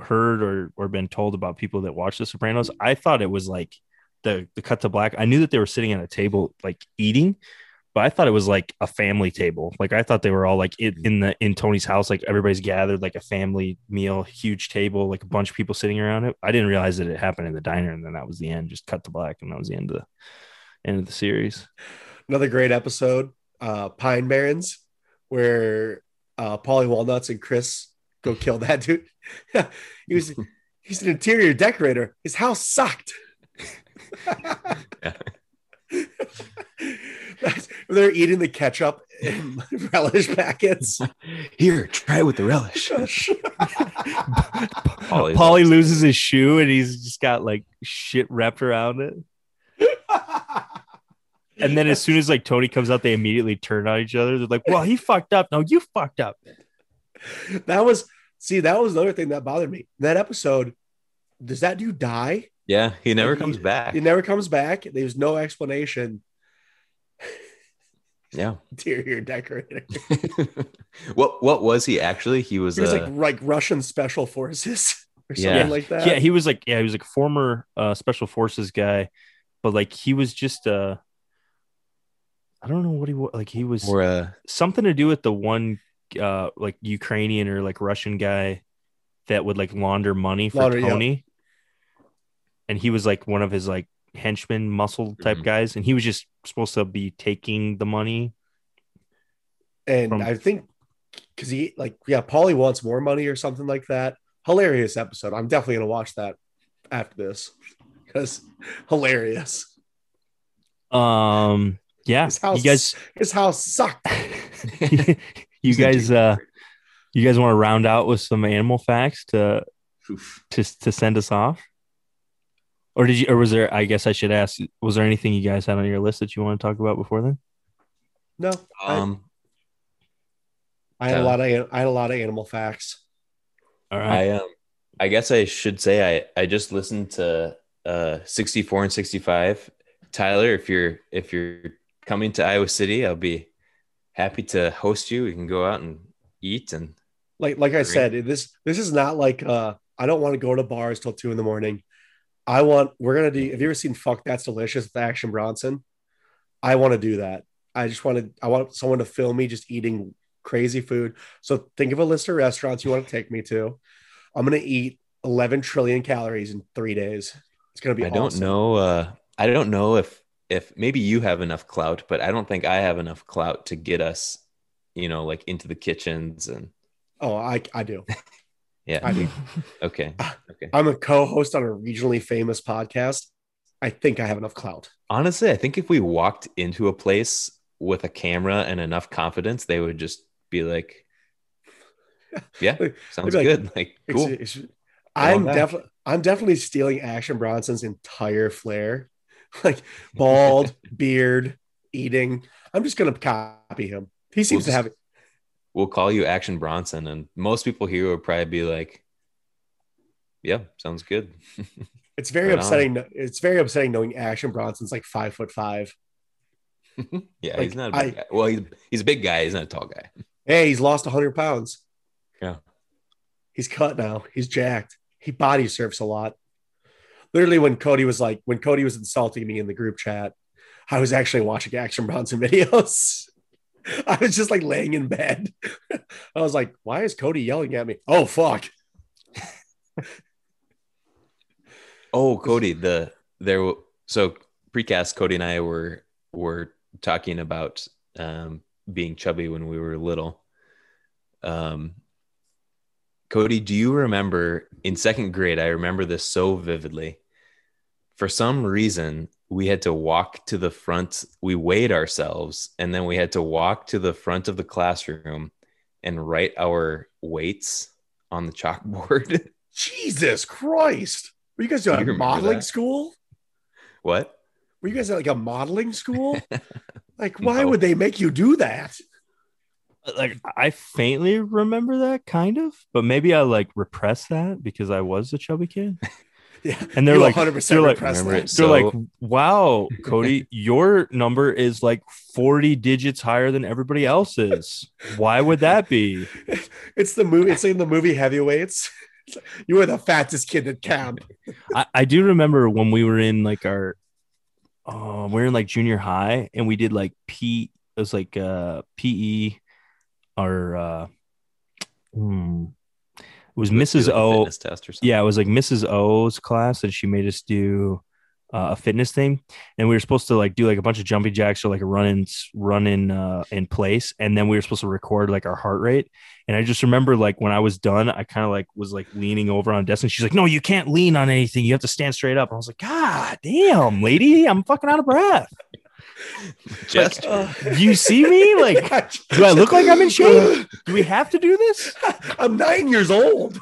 heard or or been told about people that watch The Sopranos, I thought it was like the the cut to black. I knew that they were sitting at a table like eating, but I thought it was like a family table. Like I thought they were all like in, in the in Tony's house, like everybody's gathered, like a family meal, huge table, like a bunch of people sitting around it. I didn't realize that it happened in the diner, and then that was the end. Just cut to black, and that was the end of the end of the series. Another great episode, uh, Pine Barrens, where uh, Paulie Walnuts and Chris go kill that dude. [laughs] he was [laughs] he's an interior decorator. His house sucked. [laughs] They're eating the ketchup in [laughs] relish packets. [laughs] Here, try it with the relish. Paulie's [laughs] Paulie loses his shoe, and he's just got like shit wrapped around it. And then as soon as like Tony comes out, they immediately turn on each other. They're like, "Well, he fucked up. No, you fucked up." that was see, that was the other thing that bothered me. That episode, does that dude die? Yeah, he never Like, comes back. He never comes back. There's no explanation. [laughs] Yeah. Interior decorator. [laughs] [laughs] what what was he actually? He was, He was uh, like like Russian special forces or something Yeah. like that. yeah, he was like, yeah, he was like former uh, special forces guy, but like he was just uh, I don't know what he was like. He was or uh something to do with the one uh like Ukrainian or like Russian guy that would like launder money for Launder, yeah. Tony. And he was like one of his like henchmen muscle type Mhm. guys and he was just supposed to be taking the money. and from- I think because he like yeah, Paulie wants more money or something like that. Hilarious episode. I'm definitely gonna watch that after this because hilarious. Um yeah, His house, you guys his house sucked. [laughs] you guys uh you guys want to round out with some animal facts to Oof. to to send us off? Or did you or was there I guess I should ask was there anything you guys had on your list that you want to talk about before then? No, I, Um I had a uh, lot of I had a lot of animal facts. All right. I um I guess I should say I I just listened to uh 64 and 65. Tyler, if you're if you're coming to Iowa City, I'll be happy to host you. We can go out and eat and Like like I Great. said, this this is not like uh I don't want to go to bars till two in the morning. I want we're gonna do. Have you ever seen "Fuck That's Delicious" with Action Bronson? I want to do that. I just want to. I want someone to film me just eating crazy food. So think of a list of restaurants you want to take me to. I'm gonna eat 11 trillion calories in three days. It's gonna be. I don't know. Uh, I don't know if if maybe you have enough clout, but I don't think I have enough clout to get us, you know, like into the kitchens and Oh, I I do. [laughs] yeah. I do. [laughs] Okay. Okay. I'm a co-host on a regionally famous podcast. I think I have enough clout. Honestly, I think if we walked into a place with a camera and enough confidence, they would just be like, [laughs] "Yeah, sounds like, good. Like, cool." it's- I'm definitely I'm definitely stealing Action Bronson's entire flair, [laughs] like bald, beard, eating. I'm just gonna copy him. He seems to just- have it. We'll call you Action Bronson, and most people here would probably be like, "Yeah, sounds good." [laughs] It's very Right on. upsetting. It's very upsetting knowing Action Bronson's like five foot five. [laughs] yeah, Like, he's not a big I- guy. Well, he's he's a big guy. He's not a tall guy. Hey, he's lost 100 pounds. Yeah. He's cut now. He's jacked. He body surfs a lot. Literally, when Cody was like, when Cody was insulting me in the group chat, I was actually watching Action Bronson [laughs] videos. [laughs] I was just like laying in bed. [laughs] I was like, why is Cody yelling at me? Oh, fuck. [laughs] Oh, Cody, the there. So precast, Cody and I were were talking about um, being chubby when we were little. Um, Cody, do you remember in second grade? I remember this so vividly. For some reason, we had to walk to the front. We weighed ourselves, and then we had to walk to the front of the classroom and write our weights on the chalkboard. [laughs] Jesus Christ. Were you guys doing You a modeling that? school? what? Were you guys at like a modeling school? [laughs] like, why No. would they make you do that? like I faintly remember that kind of, but maybe I like repressed that because I was a chubby kid. [laughs] Yeah. And they're You like, 100% they're like, repressed remember that. it. they're So- like, wow, [laughs] Cody, your number is like 40 digits higher than everybody else's. Why would that be? [laughs] It's the movie. It's in the movie Heavyweights. [laughs] You were the fattest kid at camp. I, I do remember when we were in like our, oh, we are in like junior high and we did like P, it was like uh PE or, uh, hmm, it was Mrs. Like O. test or something. Yeah, it was like Mrs. O's class, and she made us do uh, a fitness thing, and we were supposed to like do like a bunch of jumping jacks or like a run in run in uh, in place, and then we were supposed to record like our heart rate. And I just remember like when I was done, I kind of like was like leaning over on a desk, and she's like, "No, you can't lean on anything. You have to stand straight up." And I was like, "God damn, lady, I'm fucking out of breath." Just Uh, Do you see me? Like, [laughs] do I look like I'm in shape? Do we have to do this? [laughs] I'm nine years old.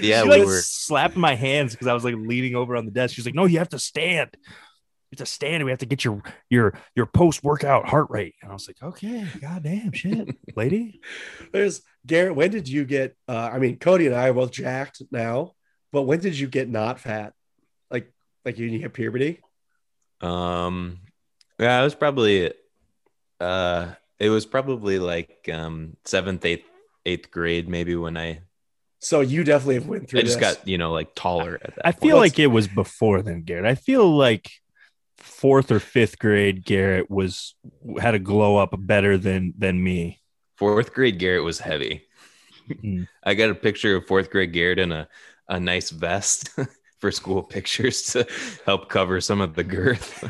yeah, she we like were. slapped my hands because I was like leaning over on the desk. She's like, "No, you have to stand. You have to stand. We have to get your your your post workout heart rate." And I was like, "Okay, goddamn shit, lady." [laughs] There's Garrett. When did you get? Uh, I mean, Cody and I are both jacked now, but when did you get not fat? Like, like you hit puberty? Um, yeah, it was probably. Uh, it was probably like um seventh, eighth, eighth grade, maybe when I So you definitely have went through. I just this. got you know like taller at that. I point. feel Well, like it was before then, Garrett. I feel like fourth or fifth grade Garrett was had a glow up better than than me. fourth grade Garrett was heavy. Mm. I got a picture of fourth grade Garrett in a a nice vest [laughs] for school pictures to help cover some of the girth.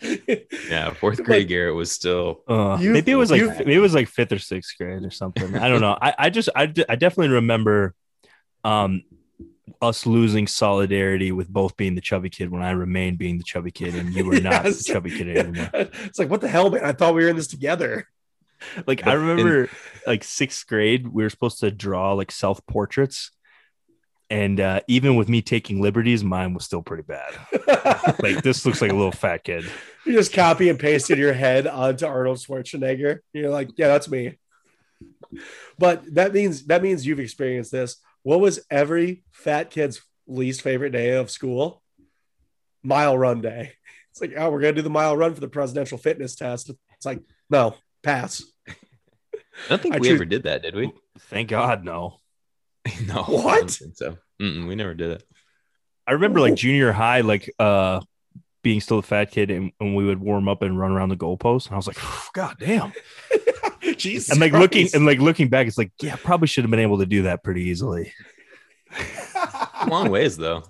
[laughs] yeah, fourth grade Garrett was still Uh, You- maybe it was like you- maybe it was like fifth or sixth grade or something. I don't know. I, I just I, I definitely remember um us losing solidarity with both being the chubby kid when I remained being the chubby kid and you were not [laughs] the chubby kid anymore. [laughs] It's like, what the hell, man? I thought we were in this together. Like I But in- remember like sixth grade, we were supposed to draw like self portraits. And uh, even with me taking liberties, mine was still pretty bad. [laughs] Like this looks like a little fat kid. you just copy and pasted your head onto Arnold Schwarzenegger. You're like, yeah, that's me. But that means that means you've experienced this. What was every fat kid's least favorite day of school? Mile run day. It's like, oh, we're gonna do the mile run for the presidential fitness test. It's like, no, pass. I don't think I we choose- ever did that, did we? Thank God, no. [laughs] no. I What? don't think so. Mm-mm, we never did it. I remember like junior high, like uh being still a fat kid and, and we would warm up and run around the goalpost. And I was like, God damn. [laughs] Jesus. and like looking and like looking back, it's like, yeah, probably should have been able to do that pretty easily. Long ways though.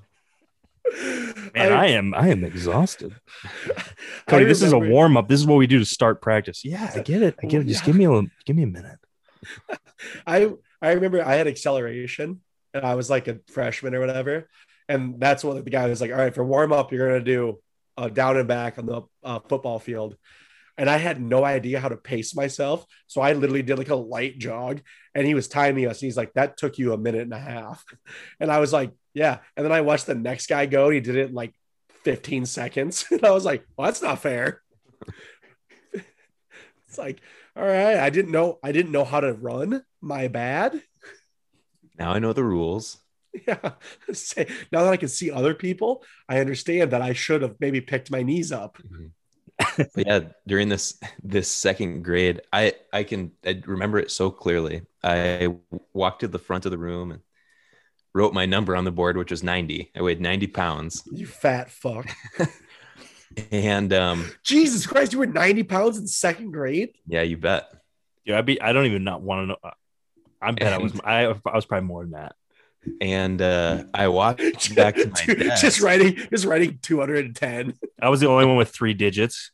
Man, I, am I am exhausted. [laughs] I Cody, this is a warm up. This is what we do to start practice. Yeah, I get it. I get it. Just Yeah. give me a give me a minute. [laughs] I I remember I had acceleration and I was like a freshman or whatever, and that's what the guy was like. All right, for warm up, you're gonna do uh, down and back on the uh, football field, and I had no idea how to pace myself, so I literally did like a light jog, and he was timing us, and he's like, "That took you a minute and a half," [laughs] and I was like, "Yeah," and then I watched the next guy go, and he did it in like 15 seconds, [laughs] and I was like, "Well, that's not fair." [laughs] it's like all right i didn't know i didn't know how to run. My bad Now I know the rules. [laughs] yeah now that i can see other people i understand that i should have maybe picked my knees up But yeah, during this this second grade, I I can I remember it so clearly. I walked to the front of the room and wrote my number on the board, which was 90. I weighed 90 pounds. you fat fuck [laughs] And um, jesus christ you were 90 pounds in second grade yeah, you bet. Yeah, I be. I don't even not want to know. I bet I was. I, I was probably more than that. And uh, I walked [laughs] back to my Dude, desk. just writing just writing 210 I was the only one with three digits.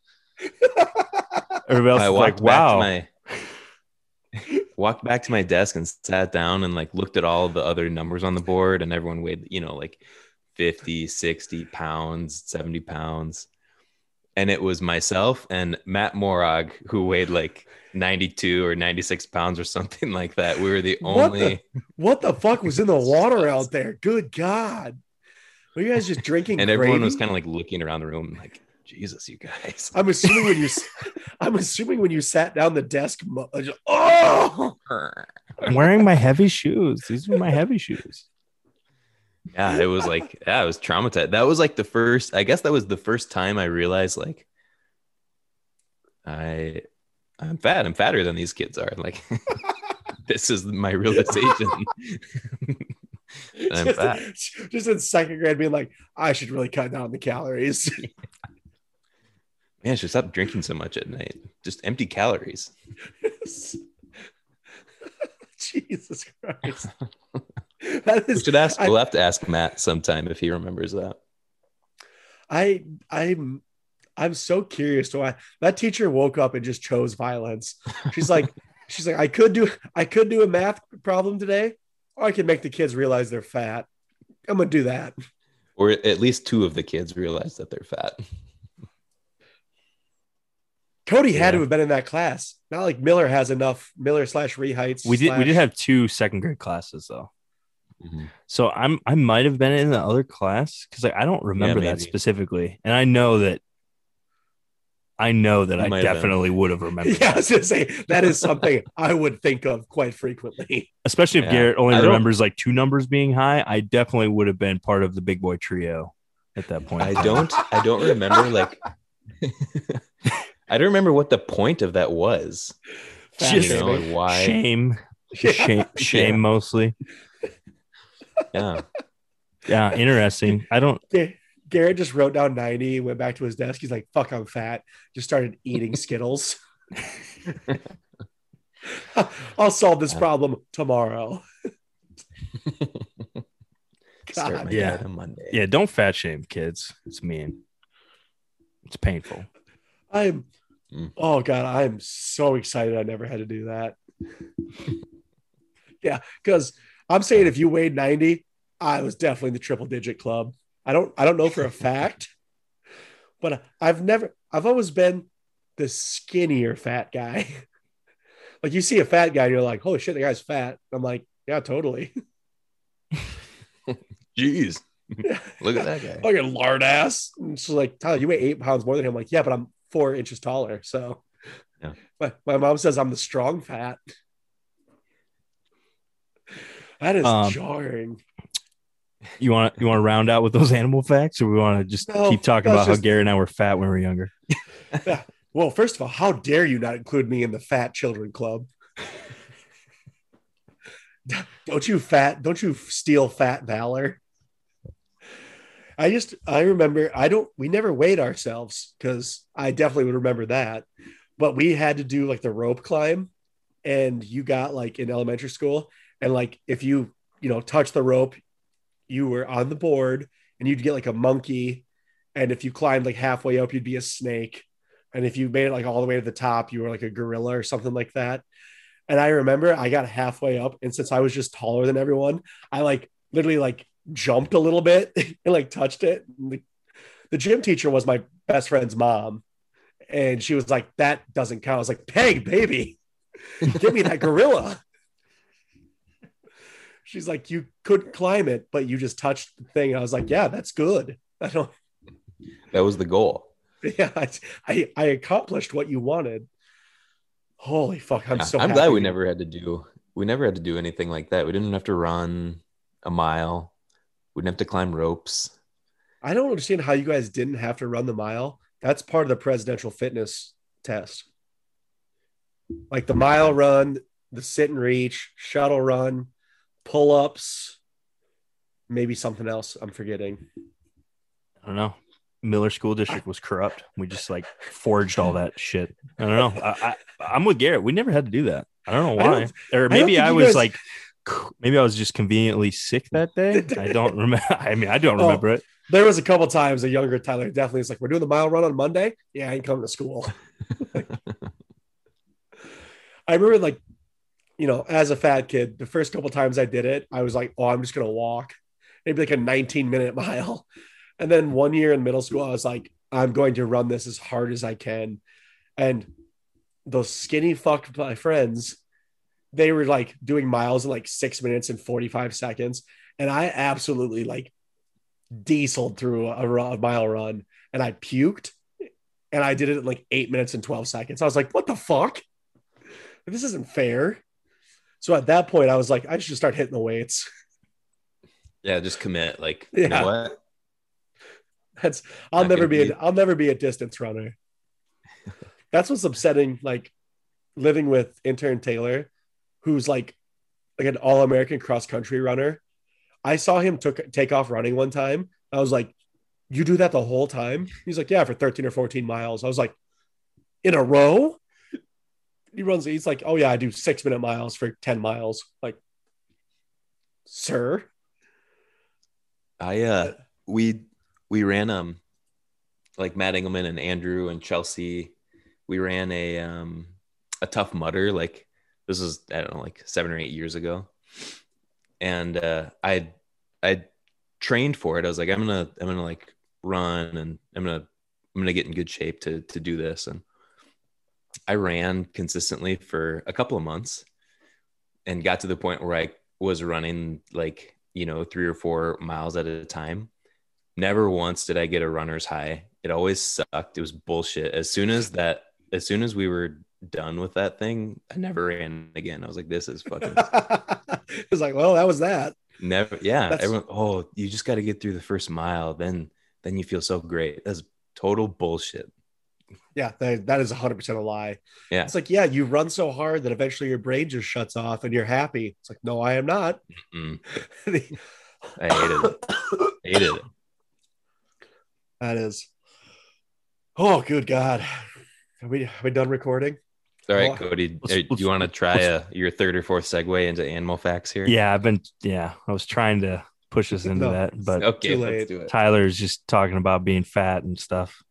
Everybody else I was like, "Wow." back my [laughs] walked back to my desk and sat down and like looked at all the other numbers on the board and everyone weighed, you know, like 50, 60 pounds, 70 pounds. And it was myself and Matt Morag who weighed like 92 or 96 pounds or something [laughs] like that. We were the What the- only what the fuck was in the [laughs] water out there good god were you guys just drinking and everyone was kind of like looking around the room like, Jesus, you guys. I'm assuming when you, [laughs] I'm assuming when you sat down the desk. uh, just- oh, I'm wearing my heavy shoes. These were my heavy shoes. yeah it was like yeah i was traumatized that was like the first i guess that was the first time i realized like i i'm fat i'm fatter than these kids are like [laughs] this is my realization [laughs] I'm just, fat. just in second grade, being like, I should really cut down the calories. [laughs] man I should stop drinking so much at night just empty calories Jesus Christ. That is, we should ask I- we'll have to ask matt sometime if he remembers that I I'm I'm so curious to why that teacher woke up and just chose violence. She's like, [laughs] she's like, I could do I could do a math problem today, or I could make the kids realize they're fat. I'm gonna do that. or at least two of the kids realize that they're fat Cody had Yeah. to have been in that class. Not like Miller has enough Miller slash Rehites. We did. We did have two second grade classes though. Mhm. So I'm. I might have been in the other class because like, I don't remember that specifically, and I know that. I know that I might have definitely would have remembered. [laughs] Yeah, I was gonna say that is something I would think of quite frequently. Especially if Yeah. Garrett only I don't- remembers like two numbers being high, I definitely would have been part of the big boy trio at that point. I don't I don't remember like [laughs] I don't remember what the point of that was. Fat You Just- know, like why Shame, [laughs] Yeah. shame, shame Yeah. mostly. yeah. Yeah, interesting. I don't. Ga- Garrett just wrote down 90, went back to his desk. He's like, fuck, I'm fat. Just started eating [laughs] Skittles. [laughs] [laughs] I'll solve this problem tomorrow. God. Yeah. Monday. Yeah, don't fat shame kids. It's mean. It's painful. I'm, Mm. oh God, I'm so excited I never had to do that. yeah, because I'm saying if you weighed 90, I was definitely in the triple digit club. I don't, I don't know for a [laughs] fact, but I've never, I've always been the skinnier fat guy. [laughs] like you see a fat guy, and you're like, holy shit, the guy's fat. I'm like, yeah, totally. [laughs] Jeez. Look at that guy. a lard ass. And she's like, Tyler, you weigh eight pounds more than him. I'm like, yeah, but I'm four inches taller. So Yeah. my, my mom says I'm the strong fat. That is Um, jarring. You want you want to round out with those animal facts, or we want to just No, keep talking about just- how Gary and I were fat when we were younger? yeah. Well, first of all, how dare you not include me in the fat children club? [laughs] don't you fat, don't you steal fat valor? I just I remember I don't we never weighed ourselves because I definitely would remember that. But we had to do like the rope climb and you got like in elementary school, and like if you you know touch the rope, you were on the board, and you'd get like a monkey, and if you climbed like halfway up, you'd be a snake, and if you made it like all the way to the top, you were like a gorilla or something like that. And I remember I got halfway up, and since I was just taller than everyone, I like literally like jumped a little bit [laughs] and like touched it. The, the gym teacher was my best friend's mom, and she was like, "That doesn't count." I was like, "Peg, baby, [laughs] give me that gorilla." She's like, "You couldn't climb it, but you just touched the thing." I was like, "Yeah, that's good." [laughs] I don't. That was the goal. [laughs] Yeah, I I, I accomplished what you wanted. Holy fuck! I'm Yeah, so. I'm glad we never had to do we never had to do anything like that. We didn't have to run a mile. We didn't have to climb ropes. I don't understand how you guys didn't have to run the mile. That's part of the presidential fitness test. Like the mile run, the sit and reach, shuttle run, pull ups, maybe something else I'm forgetting. I don't know. Miller School District was corrupt. We just like forged all that shit. I don't know. I, I, I'm with Garrett. We never had to do that. I don't know why. don't- or maybe think I, was guys- like, maybe I was just conveniently sick that day. [laughs] I don't remember. I mean, I don't Oh. remember it. There was a couple times a younger Tyler definitely was like, We're doing the mile run on Monday. Yeah, I ain't coming to school. [laughs] I remember like, you know, as a fat kid, the first couple times I did it, I was like, oh, I'm just gonna walk. Maybe like a 19 minute [laughs] mile. And then one year in middle school, I was like, I'm going to run this as hard as I can. And those skinny fuck my friends, they were like doing miles in like six minutes and 45 seconds. And I absolutely like dieseled through a, a mile run and I puked and I did it in like eight minutes and 12 seconds. I was like, what the fuck? This isn't fair. So at that point, I was like, I should start hitting the weights. Yeah, just commit. Like, you Yeah. know what? That's I'll Not never be, be- a, I'll never be a distance runner. [laughs] That's what's upsetting. Like living with intern Taylor, who's like like an all American cross country runner. I saw him took take off running one time. I was like, "You do that the whole time?" He's like, "Yeah, for thirteen or fourteen miles." I was like, "In a row?" He runs. He's like, "Oh yeah, I do six minute miles for ten miles." Like, sir, I uh we we ran um like Matt Engelman and Andrew and Chelsea. We ran a um a Tough Mudder like this is I don't know like seven or eight years ago, and uh, I I trained for it. I was like I'm gonna I'm gonna like run and I'm gonna I'm gonna get in good shape to to do this and I ran consistently for a couple of months and got to the point where I was running like you know three or four miles at a time. Never once did i get a runner's high. It always sucked. It was bullshit. As soon as that as soon as we were done with that thing i never ran again. I was like this is fucking [laughs] it was like, well, that was that. never yeah That's- everyone oh you just got to get through the first mile. Then then you feel so great. That's total bullshit Yeah, that, that is 100% a lie. Yeah. It's like, yeah, you run so hard that eventually your brain just shuts off and you're happy. It's like, no, I am not. Mm, that [laughs] i hated it That is. Oh, good God. Are we, are we done recording? all right Well, cody let's- do you want to try let's- uh your third or fourth segue into animal facts here Yeah, I've been. Yeah, I was trying to push us into No, that, but okay Too let's do it Tyler's just talking about being fat and stuff.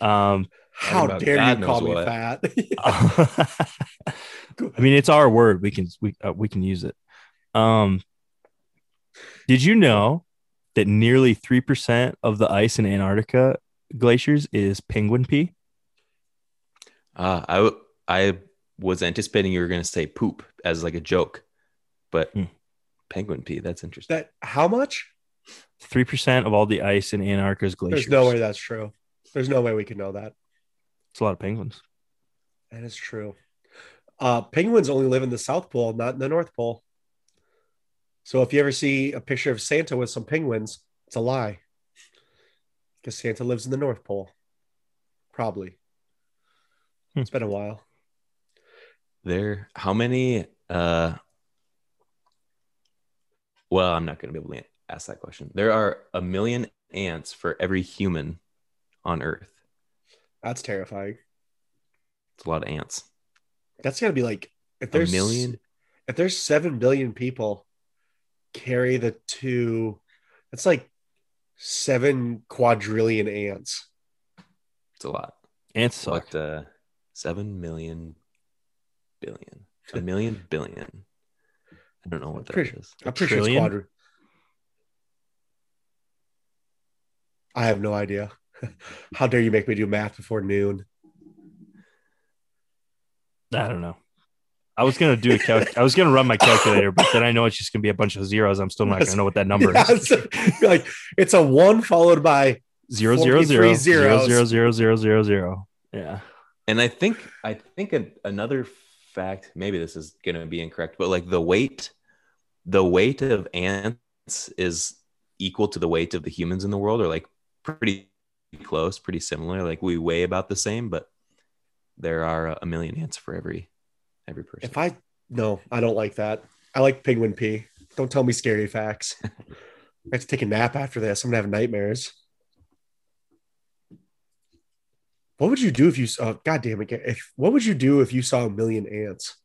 Um, How dare God you call knows me what. fat? [laughs] I mean, it's our word. We can we uh, we can use it. Um, did you know that nearly three percent of the ice in Antarctica glaciers is penguin pee? Uh, I w- I was anticipating you were going to say poop as like a joke, but Hmm. penguin pee. That's interesting. that how much? Three percent of all the ice in Antarctica's glaciers. There's no way that's true. There's no way we can know that. It's a lot of penguins. That is true. Uh, penguins only live in the South Pole, not in the North Pole. So if you ever see a picture of Santa with some penguins, it's a lie. Because Santa lives in the North Pole. Probably. Hmm. It's been a while. There, how many? Uh, well, I'm not going to be able to ask that question. There are a million ants for every human on Earth. That's terrifying. It's a lot of ants. That's got to be like If there's A million? if there's seven billion people, carry the two. That's like seven quadrillion ants. It's a lot. Ants suck. What? Uh, seven million billion. A million billion. I don't know what that Pretty- is. I'm pretty sure it's trillion? quadri. I have no idea. [laughs] How dare you make me do math before noon? I don't know. I was gonna do a calc. I was gonna run my calculator, but then I know it's just gonna be a bunch of zeros. I'm still not gonna know what that number Yeah, is. [laughs] it's like it's a one followed by Zero zero 43 zero zero zeros. zero zero zero zero zero. Yeah. And I think I think a, another fact, maybe this is gonna be incorrect, but like the weight, the weight of ants is equal to the weight of the humans in the world, or like pretty close, pretty similar. Like we weigh about the same, but there are a million ants for every every person. if I no, I don't like that. I like penguin pee. Don't tell me scary facts. [laughs] I have to take a nap after this. I'm gonna have nightmares. What would you do if you saw? God damn it! If what would you do if you saw a million ants?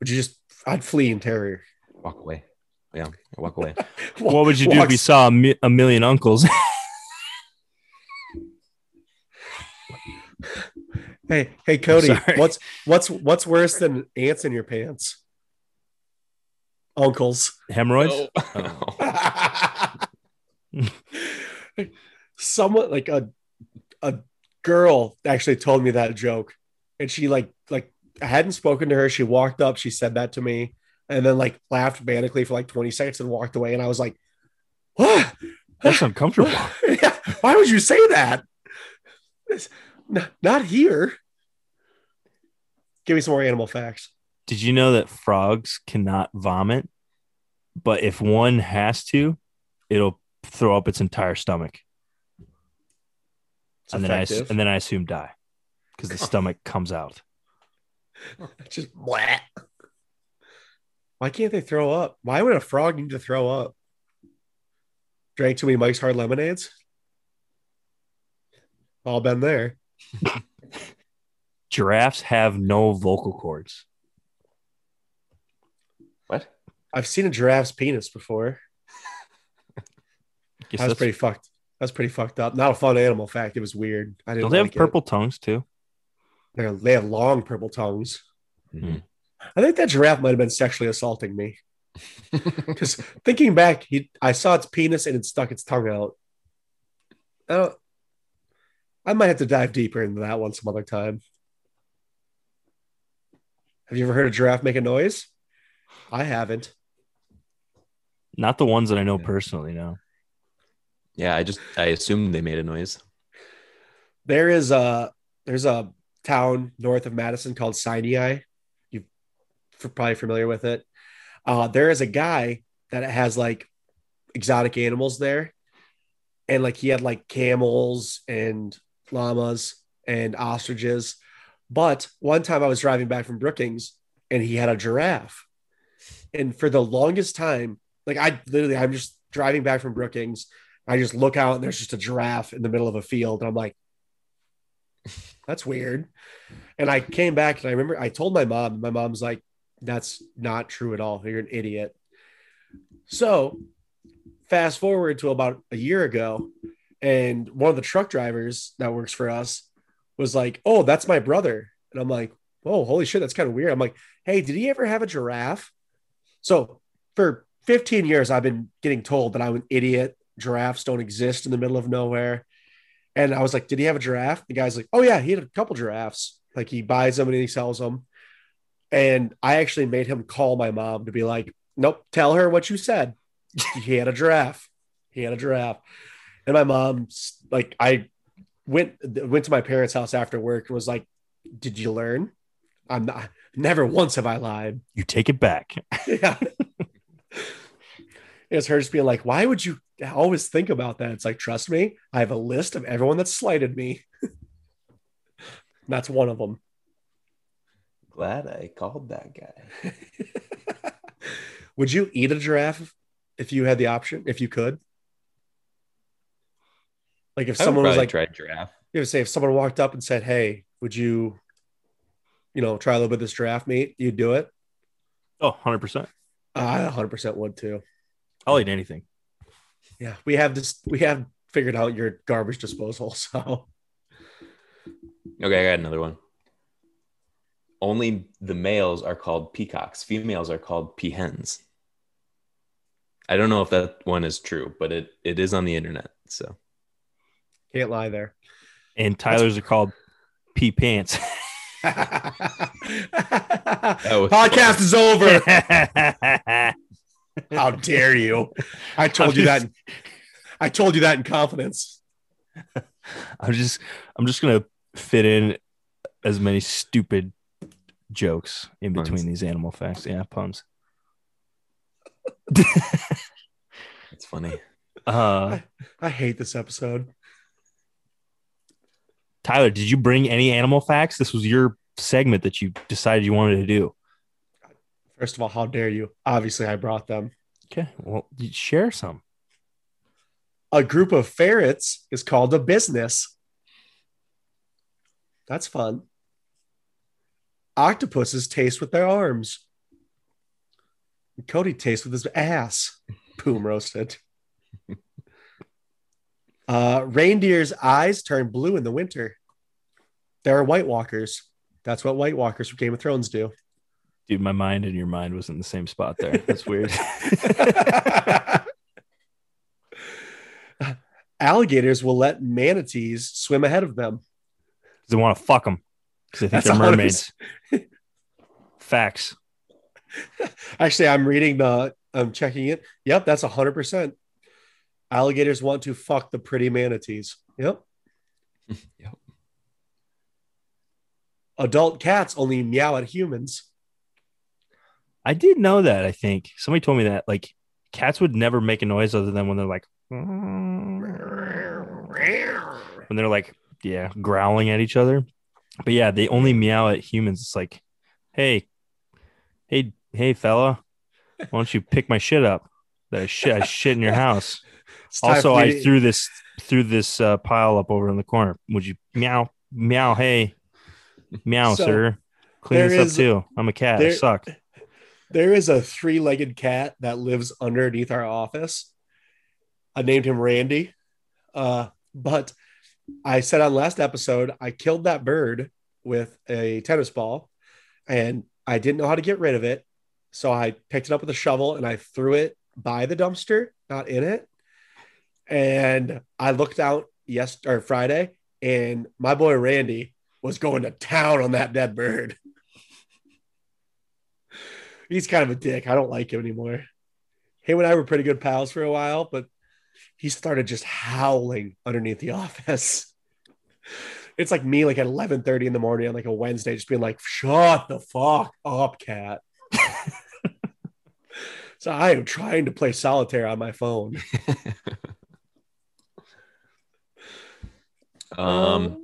Would you just? I'd flee in terror. walk away. Yeah, walk away. [laughs] What would you do if you saw a, mi- a million uncles? [laughs] Hey, hey, Cody. What's what's what's worse than ants in your pants? Uncles. Hemorrhoids? Oh. [laughs] Someone like a a girl actually told me that joke, and she like like I hadn't spoken to her. She walked up, she said that to me, and then like laughed manically for like twenty seconds and walked away. And I was like, "What? [sighs] That's uncomfortable. [laughs] yeah, why would you say that? It's n- not here." Give me some more animal facts. Did you know that frogs cannot vomit, but if one has to, it'll throw up its entire stomach, It's and then I and then I assume die because the stomach comes out. [laughs] just blah. Why can't they throw up? Why would a frog need to throw up? Drank too many Mike's Hard Lemonades? All been there. [laughs] Giraffes have no vocal cords. what? I've seen a giraffe's penis before. [laughs] That was that's- pretty fucked. That's pretty fucked up. Not a fun animal fact. It was weird. I didn't Don't they have like it. purple tongues too? They're, they have long purple tongues. Mhm. I think that giraffe might have been sexually assaulting me. [laughs] Because thinking back, he, I saw its penis and it stuck its tongue out. I, don't, I might have to dive deeper into that one some other time. Have you ever heard a giraffe make a noise? I haven't. Not the ones that I know Yeah. personally. No. Yeah, I just I assumed they made a noise. There is a there's a town north of Madison called Sinai. Probably familiar with it. Uh, there is a guy that has like exotic animals there, and like he had like camels and llamas and ostriches. But one time I was driving back from Brookings, and he had a giraffe. And for the longest time, like I literally, I'm just driving back from Brookings. I just look out and there's just a giraffe in the middle of a field. And I'm like, that's weird. And I came back and I remember I told my mom, my mom's like, that's not true at all. You're an idiot. So fast forward to about a year ago, and one of the truck drivers that works for us was like, Oh, that's my brother. And I'm like, Oh, holy shit, that's kind of weird. I'm like, Hey, did he ever have a giraffe? So for 15 years, I've been getting told that I'm an idiot. Giraffes don't exist in the middle of nowhere. And I was like, Did he have a giraffe? The guy's like, Oh, yeah, he had a couple giraffes. Like he buys them and he sells them. And I actually made him call my mom to be like, Nope, tell her what you said. he had a giraffe. He had a giraffe. And my mom's like, I went went to my parents' house after work and was like, Did you learn? I'm not never once have I lied. You take it back. [laughs] [laughs] Yeah. it's her just being like, why would you always think about that? It's like, trust me, I have a list of everyone that slighted me. [laughs] That's one of them. Glad I called that guy. [laughs] would you eat a giraffe if you had the option, if you could? Like if I someone was like, try giraffe. you know, say if someone walked up and said, Hey, would you you know, try a little bit of this giraffe meat, you'd do it. Oh, 100%. I 100% would too. I'll eat anything. Yeah, we have this. We have figured out your garbage disposal. [laughs] So Okay, I got another one. Only the males are called peacocks. Females are called peahens. I don't know if that one is true, but it, it is on the internet. So can't lie there. And Tyler's are called pea pants. was- [laughs] [laughs] oh. Podcast is over. [laughs] How dare you? I told you that. I told you that in confidence. I'm just I'm just gonna fit in as many stupid jokes in Puns. between these animal facts. Yeah, puns. it's funny. [laughs] Uh I hate this episode. Tyler, did you bring any animal facts? This was your segment that you decided you wanted to do. First of all, how dare you? Obviously, I brought them. Okay, well, share some. A group of ferrets is called a business. That's fun. Octopuses taste with their arms. Cody tastes with his ass. Boom roasted. [laughs] Uh, reindeer's eyes turn blue in the winter. There are White Walkers. That's what White Walkers from Game of Thrones do. Dude, my mind and your mind was in the same spot there. That's weird. [laughs] Alligators will let manatees swim ahead of them. they want to fuck them because they think That's they're mermaids. [laughs] Facts. Actually, I'm reading the, I'm checking it. Yep, that's 100%. Alligators want to fuck the pretty manatees. Yep. [laughs] Yep. Adult cats only meow at humans. I did know that. I think somebody told me that like cats would never make a noise other than when they're like when they're like yeah growling at each other. But yeah, they only meow at humans. It's like, hey, hey, hey, fella, why don't you pick my shit up? That I shit, I shit in your [laughs] house. It's Also, I to- threw this threw this uh, pile up over in the corner. Would you meow meow? Hey, meow, So, sir. Clean this up is- too. I'm a cat. I there- suck. There is a three legged cat that lives underneath our office. I named him Randy. Uh, but I said on last episode, I killed that bird with a tennis ball and I didn't know how to get rid of it. So I picked it up with a shovel and I threw it by the dumpster, not in it. And I looked out yes or Friday, and my boy Randy was going to town on that dead bird. [laughs] He's kind of a dick. I don't like him anymore. Him and I were pretty good pals for a while, but he started just howling underneath the [laughs] office. It's like me, like at eleven thirty in the morning on like a Wednesday, just being like, "Shut the fuck up, cat." [laughs] so I am trying to play solitaire on my phone. [laughs] Um,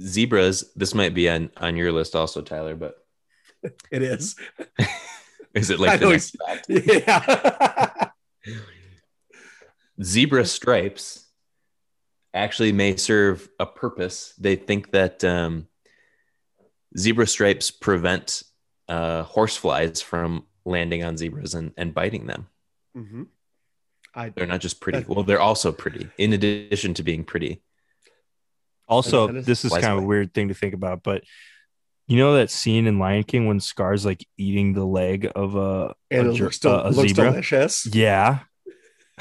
zebras. This might be on on your list also, Tyler. But it is. is it I like the next? Yeah. Zebra stripes actually may serve a purpose. They think that um, zebra stripes prevent uh, horseflies from landing on zebras and, and biting them. Mhm. I They're not just pretty. Well, they're also pretty. In addition to being pretty, Also, That is- this is Wise kind of a weird thing to think about, but you know that scene in Lion King when Scar's like eating the leg of a, and a, it looks, del- a- a looks zebra? delicious. Yeah. [laughs]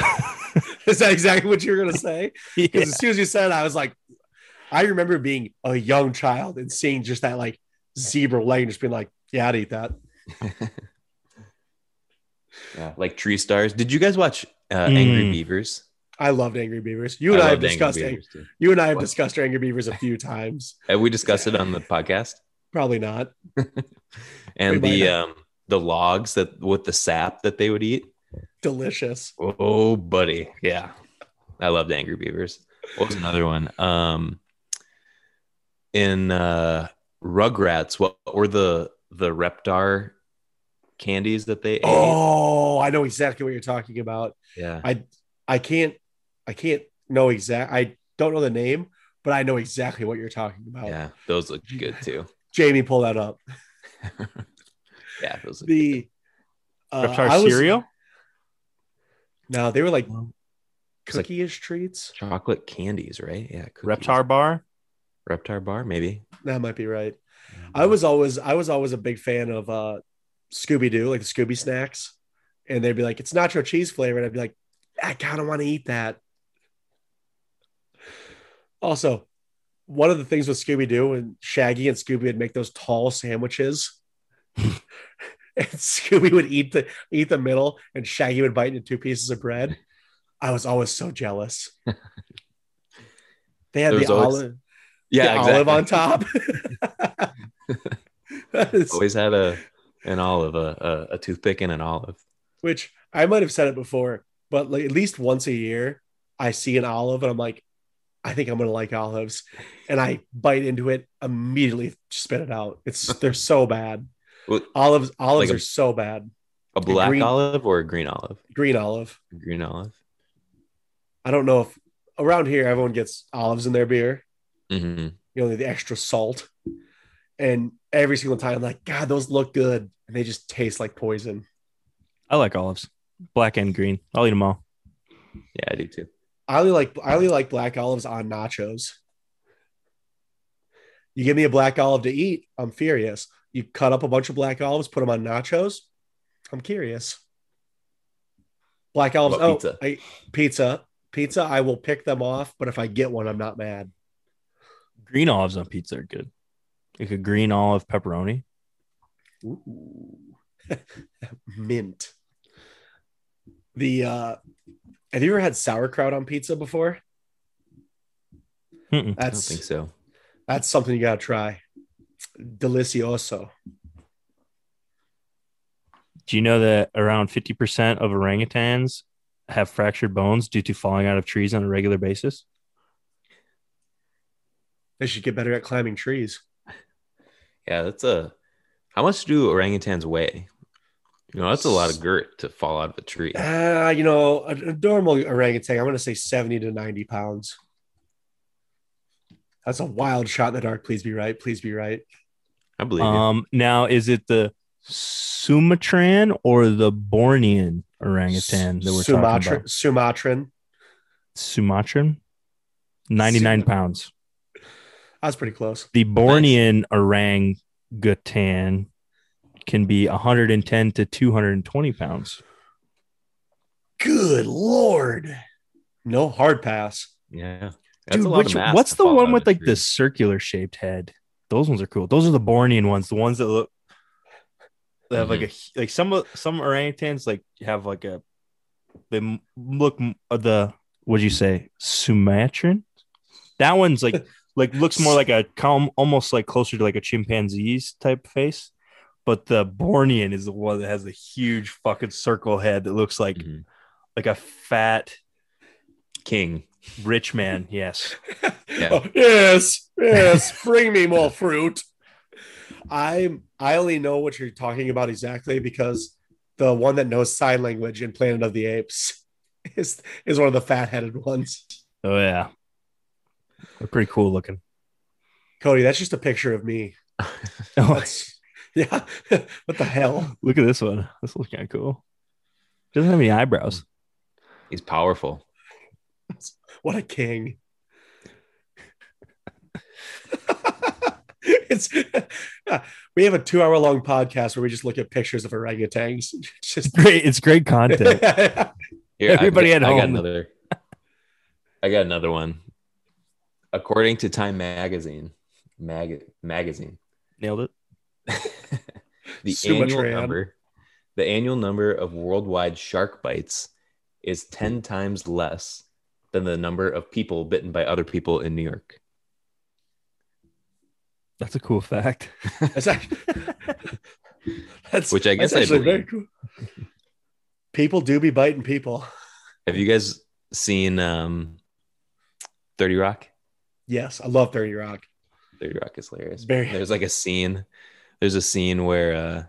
Is that exactly what you were gonna say? [laughs] yeah. Because as soon as you said it, I was like, I remember being a young child and seeing just that like zebra leg and just being like, yeah, I'd eat that. [laughs] yeah, like tree stars. Did you guys watch uh, Mm. Angry Beavers? I loved Angry Beavers. You and I, have loved Angry discussed Ang- Beavers, you and I have What? discussed Angry Beavers a few times. Have we discussed it on the podcast? Probably not. [laughs] And We the have. um the logs that with the sap that they would eat. Delicious. Oh, buddy. Yeah. I loved Angry Beavers. What was another one? Um in uh Rugrats, what were the the Reptar candies that they ate? Oh, I know exactly what you're talking about. yeah. I I can't I can't know exact I don't know the name, but I know exactly what you're talking about. Yeah, those look good too. Jamie, pull that up. [laughs] Yeah, it was The uh, Reptar I was- cereal. No, they were like It's cookie-ish treats. chocolate candies, right? Yeah, cookies. Reptar bar. Reptar bar, maybe. That might be right. I was always I was always a big fan of uh Scooby Doo, like the Scooby snacks, and they'd be like, "It's nacho cheese flavored." I'd be like, "I kind of want to eat that." Also, one of the things with Scooby Doo and Shaggy and Scooby would make those tall sandwiches, [laughs] and [laughs] Scooby would eat the eat the middle, and Shaggy would bite into two pieces of bread. I was always so jealous. [laughs] They had the always- olive, Yeah, the exactly. olive on top. Is- [laughs] Always had a an olive, a, a, a toothpick and an olive. which I might have said it before, but like at least once a year, I see an olive and I'm like, I think I'm gonna like olives, and I bite into it immediately, spit it out. It's they're so bad. Well, Olives, olives Like a- are so bad. A black green- olive or a green olive? Green olive. Green olive. I don't know if around here everyone gets olives in their beer. hmm You know the extra salt, and every single time, I'm like, God, those look good, and they just taste like poison. I like olives, black and green. I'll eat them all. Yeah, I do too. I only like I only like black olives on nachos. You give me a black olive to eat, I'm furious. You cut up a bunch of black olives, put them on nachos, I'm curious. Black olives, oh, pizza? I, pizza, pizza. I will pick them off, but if I get one, I'm not mad. Green olives on pizza are good. Like a green olive pepperoni. Ooh. [laughs] Mint. The uh have you ever had sauerkraut on pizza before? Mm-mm. I don't That's think so. That's something you gotta try. Delicioso. Do you know that around 50% of orangutans have fractured bones due to falling out of trees on a regular basis? They should get better at climbing trees. Yeah, that's a. How much do orangutans weigh? You know, that's a lot of girt to fall out of a tree. Uh, you know, a, a normal orangutan, I'm gonna say 70 to 90 pounds. That's a wild shot in the dark. Please be right. Please be right. I believe you. Um, now, is it the Sumatran or the Bornean orangutan that we're talking about? Sumatran. Sumatran? 99 Sum- pounds. That's pretty close. The Bornean orangutan can be 110 to 220 pounds. Good lord. No hard pass. yeah. Dude, lot of which, what's the one with a like tree. the circular shaped head? Those ones are cool. Those are the Bornean ones, the ones that look they have like a like some some orangutans like have like a they look uh, the what'd you say Sumatran? That one's like [laughs] like looks more like a calm, almost like closer to like a chimpanzee's type face. But the Bornean is the one that has a huge fucking circle head that looks like Mhm. like a fat king. rich man. Yes. [laughs] Yeah. Oh, yes, yes. Bring me more [laughs] fruit. I'm. I only know what you're talking about exactly because the one that knows sign language in Planet of the Apes [laughs] is is one of the fat headed ones. Oh yeah, they're pretty cool looking. Cody, that's just a picture of me. Oh, That's, yeah. what the hell? look at this one. This looks kind of cool. Doesn't have any eyebrows. He's powerful. [laughs] What a king. [laughs] it's [laughs] we have a two hour long podcast where we just look at pictures of orangutans. It's just Great. It's great content. Here, Everybody I, at I got another. I got another one. According to Time Magazine, mag, magazine, Nailed it. the annual number, the annual number of worldwide shark bites is ten times less than the number of people bitten by other people in New York. That's a cool fact. [laughs] That's actually, [laughs] that's Which I guess that's I actually very believe. cool. People do be biting people. Have you guys seen um, Thirty Rock? Yes, I love 30 Rock. 30 Rock is hilarious. Very- There's like a scene. There's a scene where uh,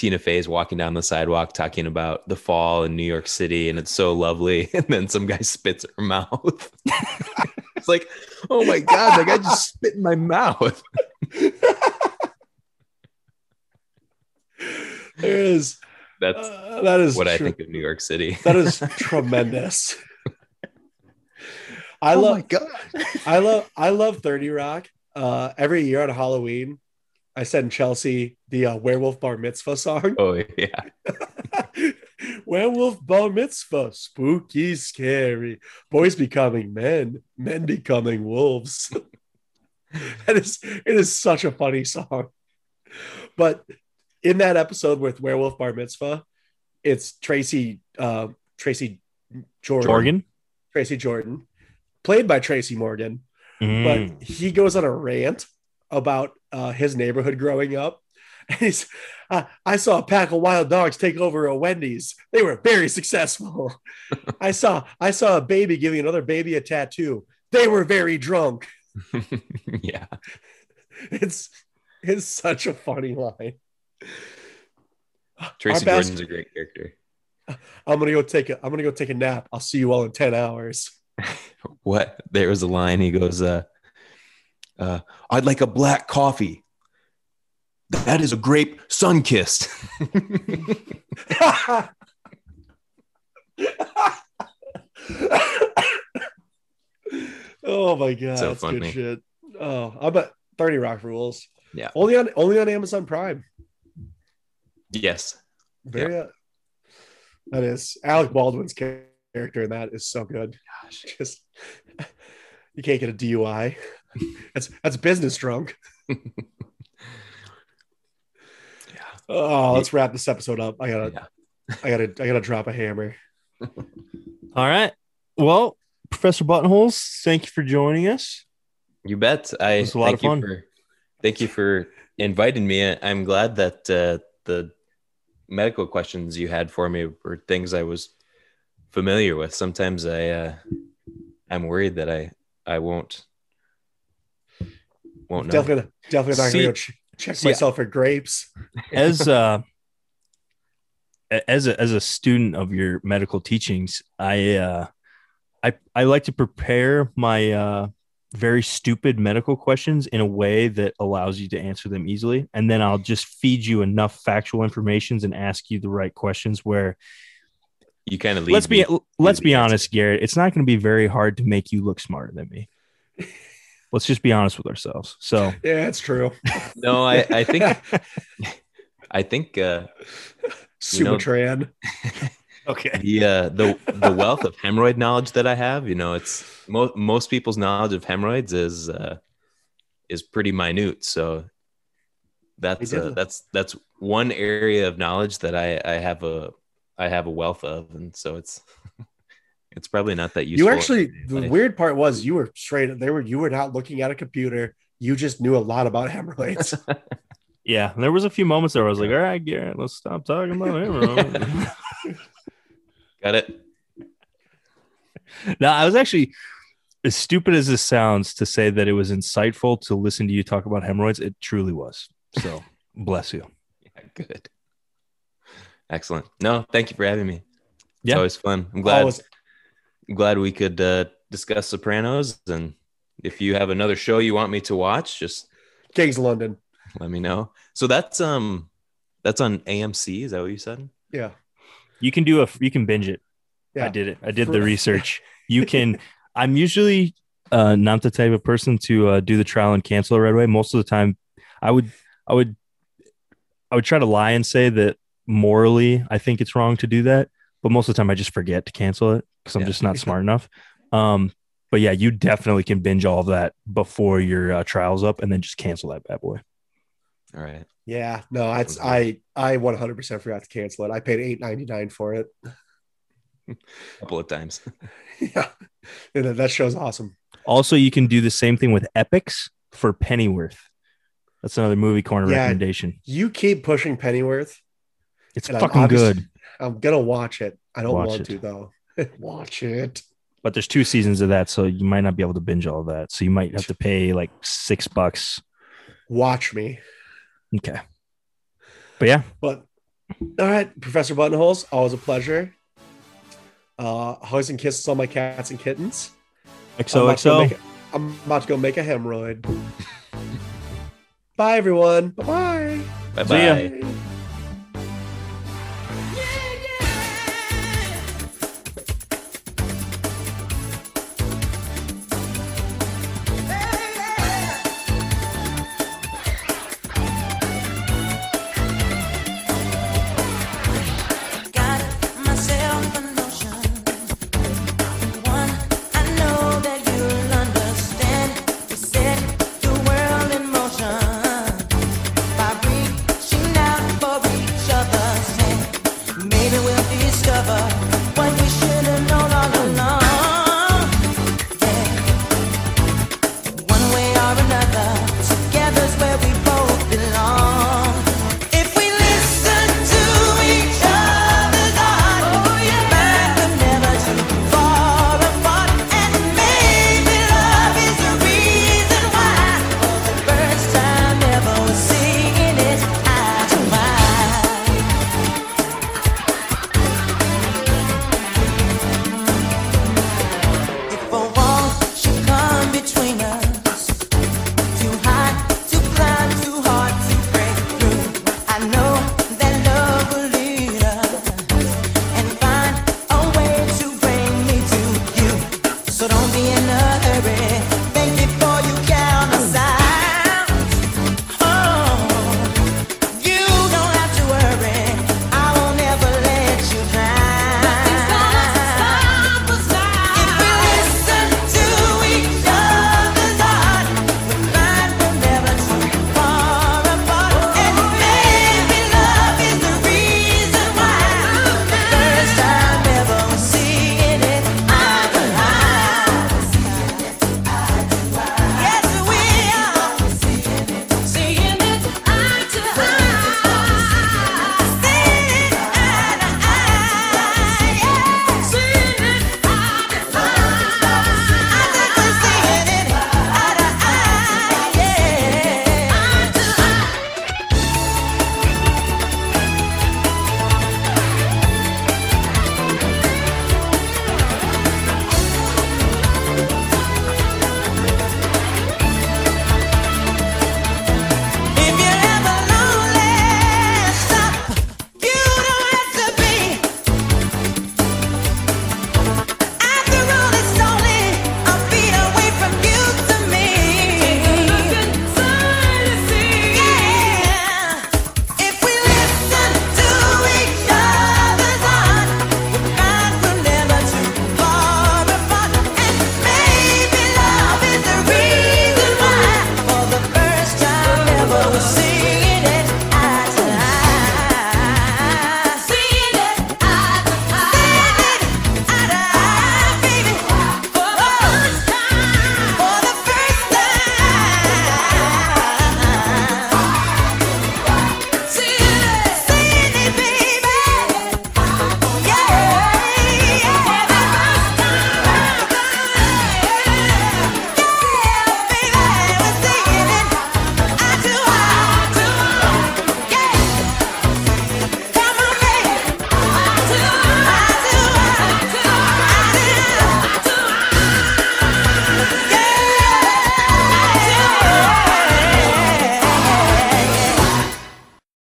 Tina Fey is walking down the sidewalk talking about the fall in New York City and it's so lovely. [laughs] And then some guy spits her mouth. [laughs] it's like, oh my God, like I just [laughs] spit in my mouth. there is that's uh, that is what tr- I think of New York City. that is tremendous. Oh I oh love God. I love I love 30 Rock. Uh, every year on Halloween, I send Chelsea the uh, werewolf bar mitzvah song. Oh yeah. [laughs] werewolf bar mitzvah, spooky, scary. Boys becoming men, men becoming wolves. [laughs] that is it is such a funny song. But in that episode with Werewolf Bar Mitzvah, it's Tracy uh Tracy Jordan. Morgan. Tracy Jordan, played by Tracy Morgan, Mm. but he goes on a rant about uh, his neighborhood growing up. [laughs] And he's, uh, I saw a pack of wild dogs take over a Wendy's. They were very successful. [laughs] I saw, I saw a baby giving another baby a tattoo. They were very drunk. [laughs] yeah. It's, it's such a funny line. Tracy bas- Jordan's a great character. I'm gonna go take a, I'm gonna go take a nap. I'll see you all in ten hours. What? There was a line. He goes, uh, uh, I'd like a black coffee. That is a grape sun kissed. [laughs] oh my god, So that's funny. good shit. Oh, I bet 30 Rock rules. Yeah. Only on only on Amazon Prime. yes. Very uh, that is Alec Baldwin's character in that is so good. Gosh. Just [laughs] you can't get a DUI. [laughs] That's that's business drunk. Yeah. [laughs] Oh, let's wrap this episode up. I gotta Yeah. I gotta I gotta drop a hammer. [laughs] All right. Well, Professor Buttonholes, thank you for joining us. You bet. I It was a lot thank of you fun. for thank you for inviting me. I'm glad that uh, the medical questions you had for me were things I was familiar with. Sometimes I uh, I'm worried that I I won't won't know. Definitely definitely not See- gonna go ch- check see, myself for grapes. [laughs] As uh [laughs] a- as a as a student of your medical teachings, I uh I I like to prepare my uh very stupid medical questions in a way that allows you to answer them easily and then I'll just feed you enough factual informations and ask you the right questions where You kind of lead let's be me let's be honest Garrett it's not going to be very hard to make you look smarter than me [laughs] let's just be honest with ourselves so [laughs] Yeah, it's true. [laughs] No, I I think [laughs] I think uh, You know- Sumatran. okay the uh, the the wealth of hemorrhoid knowledge that I have, you know, it's most most people's knowledge of hemorrhoids is uh, is pretty minute. So that's uh, that's that's one area of knowledge that I I have a I have a wealth of, and so it's it's probably not that useful. You actually the weird part was you were straight they were you were not looking at a computer. You just knew a lot about [laughs] hemorrhoids. [laughs] yeah there was a few moments there i was like all right Garrett let's stop talking about hemorrhoids. [laughs] got it. Now i was actually as stupid as this sounds to say that it was insightful to listen to you talk about hemorrhoids it truly was so bless you Yeah, good. Excellent. No, thank you for having me. It's Yeah. always fun. I'm glad. Always- glad we could uh, discuss Sopranos. And if you have another show you want me to watch, just Kings of London. let me know. So that's um that's on AMC. Is that what you said? Yeah. you can do a you can binge it Yeah. i did it i did For- the research [laughs] you can i'm usually uh not the type of person to uh, do the trial and cancel it right away most of the time i would i would i would try to lie and say that morally i think it's wrong to do that but most of the time i just forget to cancel it because i'm Yeah. just not [laughs] smart enough um but yeah you definitely can binge all of that before your uh, trial's up and then just cancel that bad boy All right. Yeah. No, it's I I 100% forgot to cancel it. I paid 8.99 for it. A [laughs] couple of times. [laughs] yeah. And that- that show's awesome. also you can do the same thing with Epix for pennyworth that's another movie corner Yeah. recommendation You keep pushing Pennyworth. It's fucking good. I'm gonna watch it. I don't Watch want it. to though. [laughs] watch it. But there's two seasons of that, so you might not be able to binge all of that. So you might have to pay like six bucks. Watch me. Okay. But yeah, But all right, Professor Buttonholes, always a pleasure. Uh, hugs and kisses on my cats and kittens. I'm about to go XOXO. make a- I'm about to go make a hemorrhoid. [laughs] Bye, everyone. Bye-bye. Bye